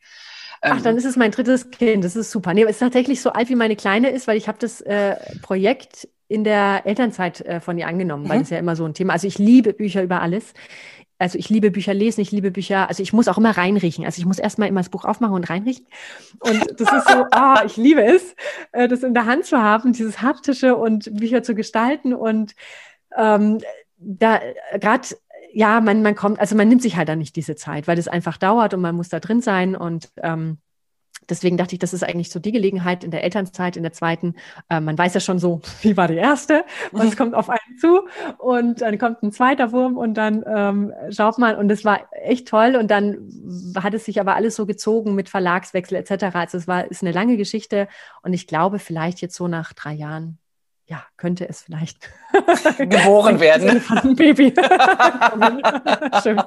Ach, dann ähm, ist es mein drittes Kind. Das ist super. Nee, es ist tatsächlich so alt, wie meine Kleine ist, weil ich habe das äh, Projekt in der Elternzeit äh, von ihr angenommen, mhm. weil das ja immer so ein Thema. Also ich liebe Bücher über alles. Also ich liebe Bücher lesen, ich liebe Bücher, also ich muss auch immer reinriechen. Also ich muss erstmal immer das Buch aufmachen und reinriechen. Und das ist so, ah, ich liebe es, äh, das in der Hand zu haben, dieses haptische und Bücher zu gestalten. Und ähm, da äh, gerade ja, man, man kommt, also man nimmt sich halt dann nicht diese Zeit, weil es einfach dauert und man muss da drin sein. Und ähm, Deswegen dachte ich, das ist eigentlich so die Gelegenheit in der Elternzeit, in der zweiten. Äh, man weiß ja schon so, wie war die erste, was mhm. kommt auf einen zu? Und dann kommt ein zweiter Wurm und dann ähm, schaut man und es war echt toll. Und dann hat es sich aber alles so gezogen mit Verlagswechsel etc. Also es war ist eine lange Geschichte. Und ich glaube vielleicht jetzt so nach drei Jahren ja, könnte es vielleicht geboren werden. Ein Baby. Schön.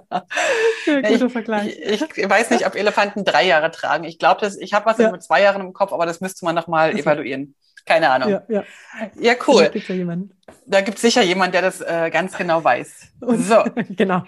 Guter ich, Vergleich. Ich, ich, weiß nicht, ob Elefanten drei Jahre tragen. Ich glaube, ich habe was ja. mit zwei Jahren im Kopf, aber das müsste man nochmal evaluieren. Keine Ahnung. Ja, ja. ja cool. Da gibt es ja Da gibt es sicher jemanden, der das äh, ganz genau weiß. So. genau.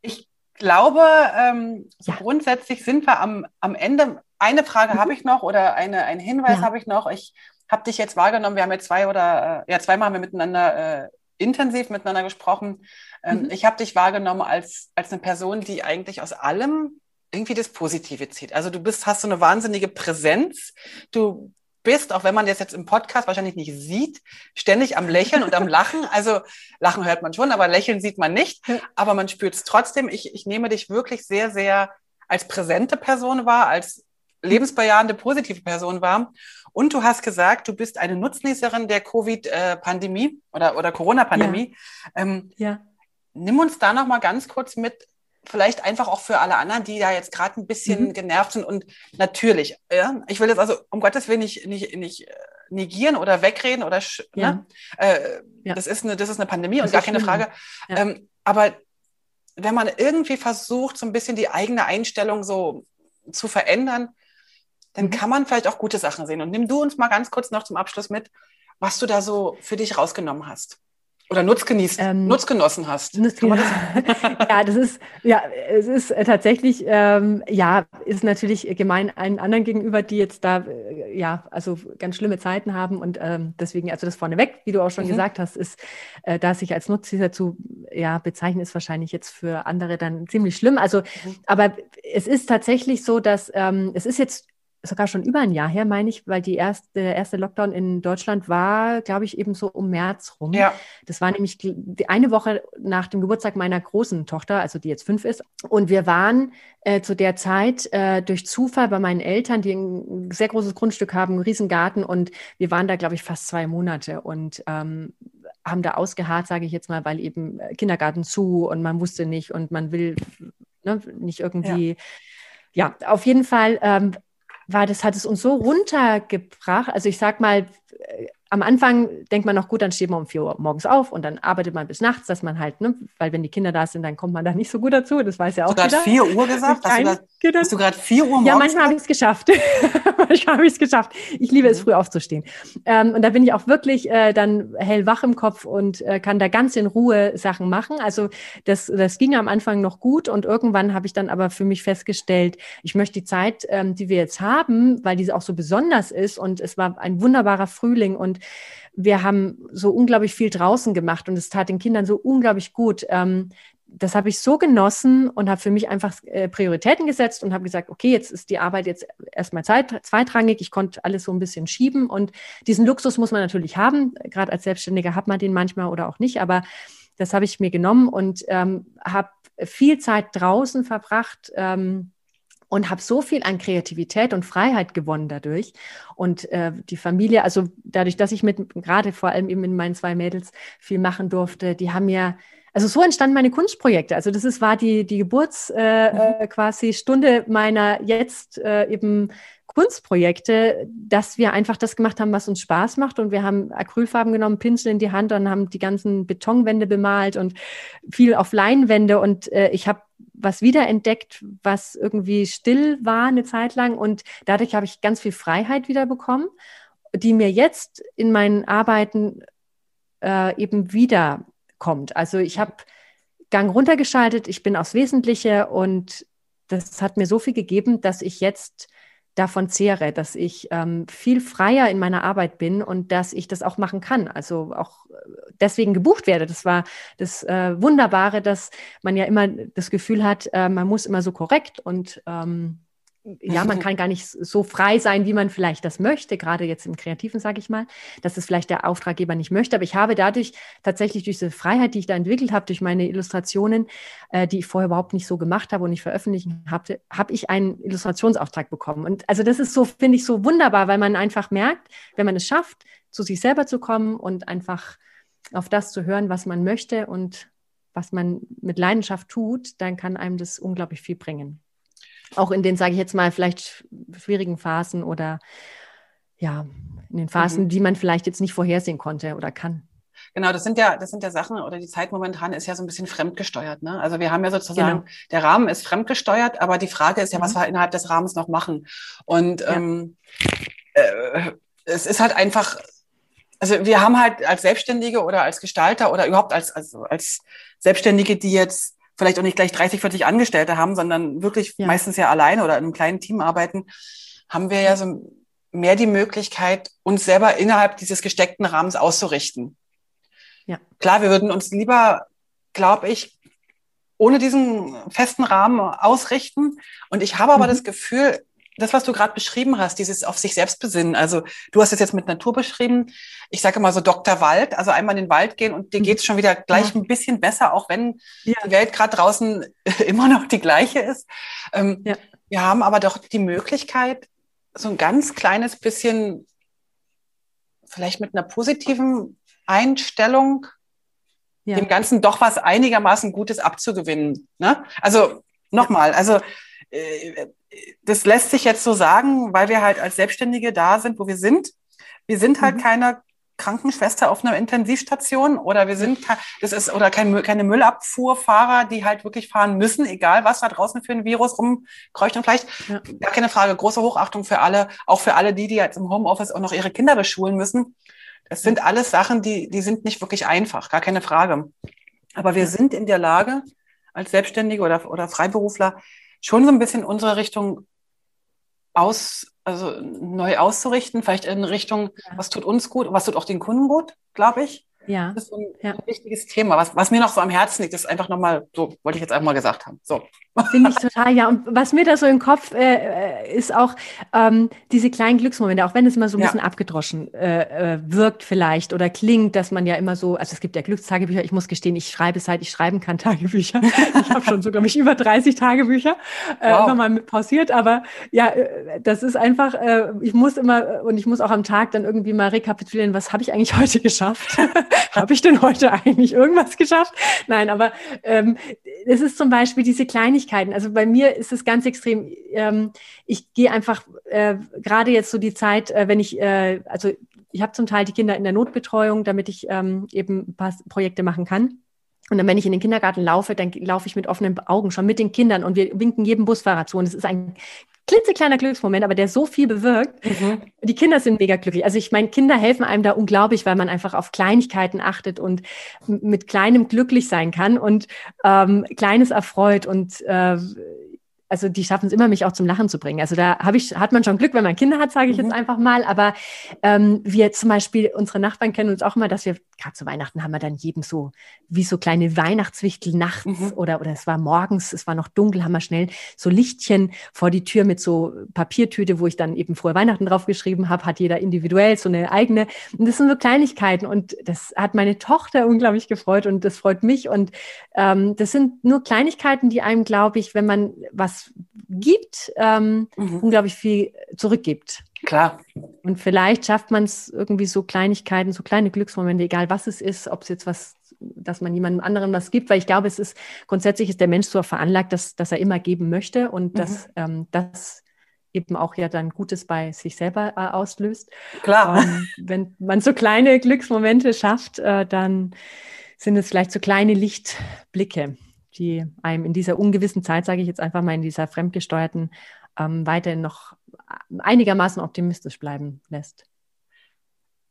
ich glaube, ähm, so grundsätzlich sind wir am, am Ende. Eine Frage mhm. habe ich noch oder eine, einen Hinweis habe ich noch. Ich habe dich jetzt wahrgenommen. Wir haben jetzt zwei oder äh, ja zweimal haben wir miteinander äh, intensiv miteinander gesprochen. Ähm, mhm. Ich habe dich wahrgenommen als als eine Person, die eigentlich aus allem irgendwie das Positive zieht. Also du bist, hast so eine wahnsinnige Präsenz. Du bist, auch wenn man das jetzt im Podcast wahrscheinlich nicht sieht, ständig am Lächeln und am Lachen. Also Lachen hört man schon, aber Lächeln sieht man nicht. Aber man spürt es trotzdem. Ich, ich nehme dich wirklich sehr, sehr als präsente Person wahr, als lebensbejahende, positive Person wahr. Und du hast gesagt, du bist eine Nutznießerin der Covid-Pandemie oder, oder Corona-Pandemie. Ja. Ähm, ja. Nimm uns da noch mal ganz kurz mit, vielleicht einfach auch für alle anderen, die da jetzt gerade ein bisschen mhm. genervt sind. Und natürlich, ja, ich will jetzt also um Gottes Willen nicht, nicht, nicht äh, negieren oder wegreden oder ja. Ne? Äh, ja. das ist eine das ist eine Pandemie das und gar keine Frage. Ja. Ähm, aber wenn man irgendwie versucht, so ein bisschen die eigene Einstellung so zu verändern, dann mhm. kann man vielleicht auch gute Sachen sehen. Und nimm du uns mal ganz kurz noch zum Abschluss mit, was du da so für dich rausgenommen hast. Oder Nutzgenießen, ähm, Nutzgenossen hast. Nutzgen das? ja, das ist, ja, es ist äh, tatsächlich, ähm, ja, ist natürlich gemein allen anderen gegenüber, die jetzt da, äh, ja, also ganz schlimme Zeiten haben und ähm, deswegen, also das vorneweg, wie du auch schon mhm. gesagt hast, ist, äh, da sich als Nutznießer zu, ja, bezeichnen, ist wahrscheinlich jetzt für andere dann ziemlich schlimm. Also, mhm. aber es ist tatsächlich so, dass ähm, es ist jetzt sogar schon über ein Jahr her, meine ich, weil die erste, der erste Lockdown in Deutschland war, glaube ich, eben so um März rum. Ja. Das war nämlich die eine Woche nach dem Geburtstag meiner großen Tochter, also die jetzt fünf ist. Und wir waren äh, zu der Zeit äh, durch Zufall bei meinen Eltern, die ein sehr großes Grundstück haben, einen riesen Garten und wir waren da, glaube ich, fast zwei Monate und ähm, haben da ausgeharrt, sage ich jetzt mal, weil eben äh, Kindergarten zu und man wusste nicht und man will ne, nicht irgendwie ja. ja, auf jeden Fall ähm, war das, hat es uns so runtergebracht. Also ich sag mal, am Anfang denkt man noch, gut, dann steht man um 4 Uhr morgens auf und dann arbeitet man bis nachts, dass man halt, ne, weil wenn die Kinder da sind, dann kommt man da nicht so gut dazu. Das weiß ja auch Hast du gerade 4 Uhr gesagt? Hast du gerade 4 Uhr morgens? Ja, manchmal habe ich es geschafft. manchmal habe ich es geschafft. Ich liebe mhm. es, früh aufzustehen. Ähm, und da bin ich auch wirklich äh, dann hellwach im Kopf und äh, kann da ganz in Ruhe Sachen machen. Also das, das ging am Anfang noch gut und irgendwann habe ich dann aber für mich festgestellt, ich möchte die Zeit, ähm, die wir jetzt haben, weil diese auch so besonders ist und es war ein wunderbarer Frühling und wir haben so unglaublich viel draußen gemacht und es tat den Kindern so unglaublich gut. Ähm, das habe ich so genossen und habe für mich einfach äh, Prioritäten gesetzt und habe gesagt, okay, jetzt ist die Arbeit jetzt erstmal zweit, zweitrangig. Ich konnte alles so ein bisschen schieben und diesen Luxus muss man natürlich haben. Gerade als Selbstständiger hat man den manchmal oder auch nicht, aber das habe ich mir genommen und ähm, habe viel Zeit draußen verbracht. Ähm, und habe so viel an Kreativität und Freiheit gewonnen dadurch. Und äh, die Familie, also dadurch, dass ich mit, gerade vor allem eben mit meinen zwei Mädels viel machen durfte, die haben ja, also so entstanden meine Kunstprojekte. Also das ist, war die, die Geburts äh, mhm. Äh, quasi Stunde meiner jetzt äh, eben Kunstprojekte, dass wir einfach das gemacht haben, was uns Spaß macht. Und wir haben Acrylfarben genommen, Pinsel in die Hand und haben die ganzen Betonwände bemalt und viel auf Leinwände. Und äh, ich habe was wiederentdeckt, was irgendwie still war eine Zeit lang. Und dadurch habe ich ganz viel Freiheit wiederbekommen, die mir jetzt in meinen Arbeiten äh, eben wiederkommt. Also ich habe Gang runtergeschaltet, ich bin aufs Wesentliche und das hat mir so viel gegeben, dass ich jetzt davon zehre, dass ich ähm, viel freier in meiner Arbeit bin und dass ich das auch machen kann. Also auch äh, deswegen gebucht werde. Das war das äh, Wunderbare, dass man ja immer das Gefühl hat, äh, man muss immer so korrekt und ähm, ja, man kann gar nicht so frei sein, wie man vielleicht das möchte, gerade jetzt im Kreativen, sage ich mal, dass es vielleicht der Auftraggeber nicht möchte. Aber ich habe dadurch tatsächlich durch diese Freiheit, die ich da entwickelt habe, durch meine Illustrationen, äh, die ich vorher überhaupt nicht so gemacht habe und nicht veröffentlichen habe, habe ich einen Illustrationsauftrag bekommen. Und also das ist so, finde ich, so wunderbar, weil man einfach merkt, wenn man es schafft, zu sich selber zu kommen und einfach auf das zu hören, was man möchte und was man mit Leidenschaft tut, dann kann einem das unglaublich viel bringen. Auch in den, sage ich jetzt mal, vielleicht schwierigen Phasen oder ja, in den Phasen, mhm. die man vielleicht jetzt nicht vorhersehen konnte oder kann. Genau, das sind ja, das sind ja Sachen oder die Zeit momentan ist ja so ein bisschen fremdgesteuert. Ne? Also wir haben ja sozusagen, genau. der Rahmen ist fremdgesteuert, aber die Frage ist ja, was mhm. wir innerhalb des Rahmens noch machen. Und ja. ähm, äh, es ist halt einfach, also wir haben halt als Selbstständige oder als Gestalter oder überhaupt als, also als Selbstständige, die jetzt vielleicht auch nicht gleich 30, 40 Angestellte haben, sondern wirklich ja. meistens ja alleine oder in einem kleinen Team arbeiten, haben wir ja so mehr die Möglichkeit, uns selber innerhalb dieses gesteckten Rahmens auszurichten. Ja. Klar, wir würden uns lieber, glaube ich, ohne diesen festen Rahmen ausrichten. Und ich habe aber mhm. das Gefühl, das, was du gerade beschrieben hast, dieses auf sich selbst besinnen. Also du hast es jetzt mit Natur beschrieben. Ich sage immer so Dr. Wald, also einmal in den Wald gehen und dir mhm. geht's schon wieder gleich ja. ein bisschen besser, auch wenn ja. die Welt gerade draußen immer noch die gleiche ist. Ähm, ja. Wir haben aber doch die Möglichkeit, so ein ganz kleines bisschen, vielleicht mit einer positiven Einstellung, dem Ganzen doch was einigermaßen Gutes abzugewinnen. Ne? Also nochmal, also das lässt sich jetzt so sagen, weil wir halt als Selbstständige da sind, wo wir sind. Wir sind halt mhm. keine Krankenschwester auf einer Intensivstation oder wir sind, das ist, oder kein, keine Müllabfuhrfahrer, die halt wirklich fahren müssen, egal was da draußen für ein Virus rumkreucht und vielleicht. Ja. Gar keine Frage. Große Hochachtung für alle, auch für alle die, die jetzt im Homeoffice auch noch ihre Kinder beschulen müssen. Das sind alles Sachen, die, die sind nicht wirklich einfach. Gar keine Frage. Aber wir sind in der Lage, als Selbstständige oder, oder Freiberufler, schon so ein bisschen unsere Richtung aus, also neu auszurichten, vielleicht in Richtung, ja. was tut uns gut, was tut auch den Kunden gut, glaube ich. Ja. Das ist ein, ja. wichtiges Thema. Was, was mir noch so am Herzen liegt, ist einfach nochmal, so wollte ich jetzt einfach mal gesagt haben. So. Finde ich total, ja. Und was mir da so im Kopf äh, äh, ist auch ähm, diese kleinen Glücksmomente, auch wenn es mal so ein ja. bisschen abgedroschen äh, äh, wirkt vielleicht oder klingt, dass man ja immer so, also es gibt ja Glückstagebücher, ich muss gestehen, ich schreibe seit ich schreiben kann Tagebücher. ich habe schon sogar mich über 30 Tagebücher äh, wow. immer mal pausiert, aber ja, äh, das ist einfach, äh, ich muss immer und ich muss auch am Tag dann irgendwie mal rekapitulieren, was habe ich eigentlich heute geschafft? habe ich denn heute eigentlich irgendwas geschafft? Nein, aber ähm, es ist zum Beispiel diese Kleinigkeiten. Also bei mir ist es ganz extrem. Ähm, ich gehe einfach äh, gerade jetzt so die Zeit, äh, wenn ich, äh, also ich habe zum Teil die Kinder in der Notbetreuung, damit ich ähm, eben ein paar Projekte machen kann. Und dann, wenn ich in den Kindergarten laufe, dann laufe ich mit offenen Augen schon mit den Kindern und wir winken jedem Busfahrer zu. Und es ist ein klitzekleiner Glücksmoment, aber der so viel bewirkt. Mhm. Die Kinder sind mega glücklich. Also ich meine, Kinder helfen einem da unglaublich, weil man einfach auf Kleinigkeiten achtet und mit Kleinem glücklich sein kann und ähm, Kleines erfreut und äh, also die schaffen es immer, mich auch zum Lachen zu bringen. Also da habe ich, hat man schon Glück, wenn man Kinder hat, sage ich mhm. jetzt einfach mal. Aber ähm, wir zum Beispiel, unsere Nachbarn kennen uns auch immer, dass wir, gerade zu Weihnachten haben wir dann jedem so, wie so kleine Weihnachtswichtel nachts mhm. oder, oder es war morgens, es war noch dunkel, haben wir schnell so Lichtchen vor die Tür mit so Papiertüte, wo ich dann eben frohe Weihnachten draufgeschrieben habe, hat jeder individuell so eine eigene. Und das sind so Kleinigkeiten und das hat meine Tochter unglaublich gefreut und das freut mich. Und ähm, das sind nur Kleinigkeiten, die einem, glaube ich, wenn man was gibt, ähm, mhm. unglaublich viel zurückgibt. Klar. Und vielleicht schafft man es irgendwie so Kleinigkeiten, so kleine Glücksmomente, egal was es ist, ob es jetzt was, dass man jemandem anderen was gibt, weil ich glaube, es ist grundsätzlich ist der Mensch so veranlagt, dass, dass er immer geben möchte und mhm. dass ähm, das eben auch ja dann Gutes bei sich selber äh, auslöst. Klar. Ähm, wenn man so kleine Glücksmomente schafft, äh, dann sind es vielleicht so kleine Lichtblicke die einem in dieser ungewissen Zeit, sage ich jetzt einfach mal, in dieser fremdgesteuerten, ähm, weiterhin noch einigermaßen optimistisch bleiben lässt.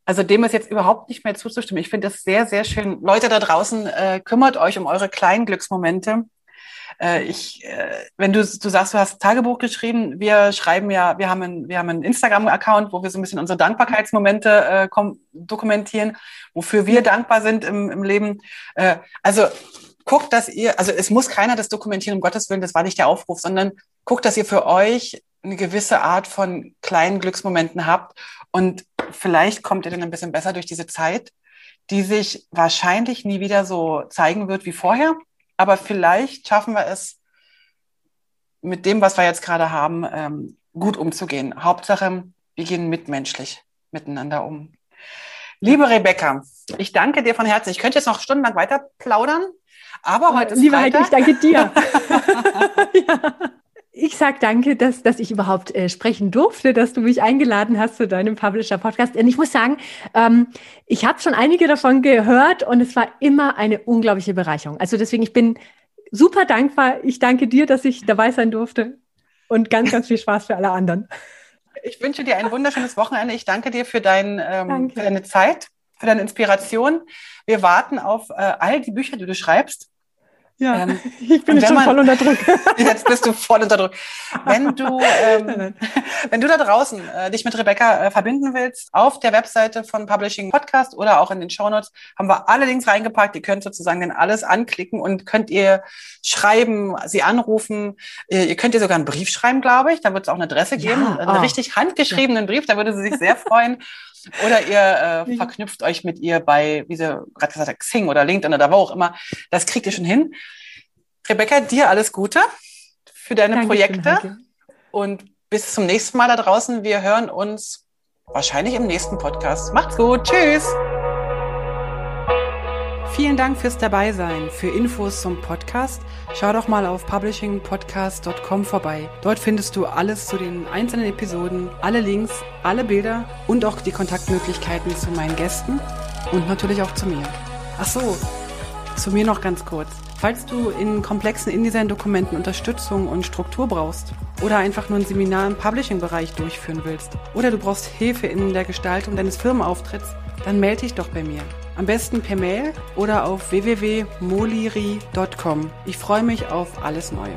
Also dem ist jetzt überhaupt nicht mehr zuzustimmen. Ich finde das sehr, sehr schön. Leute da draußen, äh, kümmert euch um eure kleinen Glücksmomente. Äh, ich, äh, wenn du, du sagst, du hast Tagebuch geschrieben, wir schreiben ja, wir haben einen, wir haben einen Instagram-Account, wo wir so ein bisschen unsere Dankbarkeitsmomente äh, dokumentieren, wofür wir dankbar sind im, im Leben. Äh, also guckt, dass ihr, also es muss keiner das dokumentieren, um Gottes Willen, das war nicht der Aufruf, sondern guckt, dass ihr für euch eine gewisse Art von kleinen Glücksmomenten habt und vielleicht kommt ihr dann ein bisschen besser durch diese Zeit, die sich wahrscheinlich nie wieder so zeigen wird wie vorher, aber vielleicht schaffen wir es mit dem, was wir jetzt gerade haben, ähm, gut umzugehen. Hauptsache, wir gehen mitmenschlich miteinander um. Liebe Rebecca, ich danke dir von Herzen. Ich könnte jetzt noch stundenlang weiter plaudern. Aber heute ist Liebe Heike, ich danke dir. ja. Ich sag danke, dass, dass ich überhaupt äh, sprechen durfte, dass du mich eingeladen hast zu deinem Publisher-Podcast. Und ich muss sagen, ähm, ich habe schon einige davon gehört und es war immer eine unglaubliche Bereicherung. Also deswegen, ich bin super dankbar. Ich danke dir, dass ich dabei sein durfte und ganz, ganz viel Spaß für alle anderen. Ich wünsche dir ein wunderschönes Wochenende. Ich danke dir für, dein, ähm, für deine Zeit, für deine Inspiration. Wir warten auf äh, all die Bücher, die du schreibst. Ja, ähm, ich bin jetzt schon man, voll unter Druck. jetzt bist du voll unter Druck. Wenn du, ähm, wenn du da draußen äh, dich mit Rebecca äh, verbinden willst, auf der Webseite von Publishing Podcast oder auch in den Shownotes haben wir alle Links reingepackt. Ihr könnt sozusagen dann alles anklicken und könnt ihr schreiben, sie anrufen. Ihr, ihr könnt ihr sogar einen Brief schreiben, glaube ich. Da wird es auch eine Adresse geben, ja, einen oh. richtig handgeschriebenen. Brief. Da würde sie sich sehr freuen. Oder ihr äh, verknüpft euch mit ihr bei, wie sie gerade gesagt hat, Xing oder LinkedIn oder wo auch immer. Das kriegt ihr schon hin. Rebecca, dir alles Gute für deine Dankeschön, Projekte. Danke. Und bis zum nächsten Mal da draußen. Wir hören uns wahrscheinlich im nächsten Podcast. Macht's gut. Tschüss. Vielen Dank fürs Dabeisein. Für Infos zum Podcast schau doch mal auf publishingpodcast.com vorbei. Dort findest du alles zu den einzelnen Episoden, alle Links, alle Bilder und auch die Kontaktmöglichkeiten zu meinen Gästen und natürlich auch zu mir. Ach so, zu mir noch ganz kurz. Falls du in komplexen InDesign-Dokumenten Unterstützung und Struktur brauchst oder einfach nur ein Seminar im Publishing-Bereich durchführen willst oder du brauchst Hilfe in der Gestaltung deines Firmenauftritts, dann melde dich doch bei mir. Am besten per Mail oder auf www.moliri.com. Ich freue mich auf alles Neue.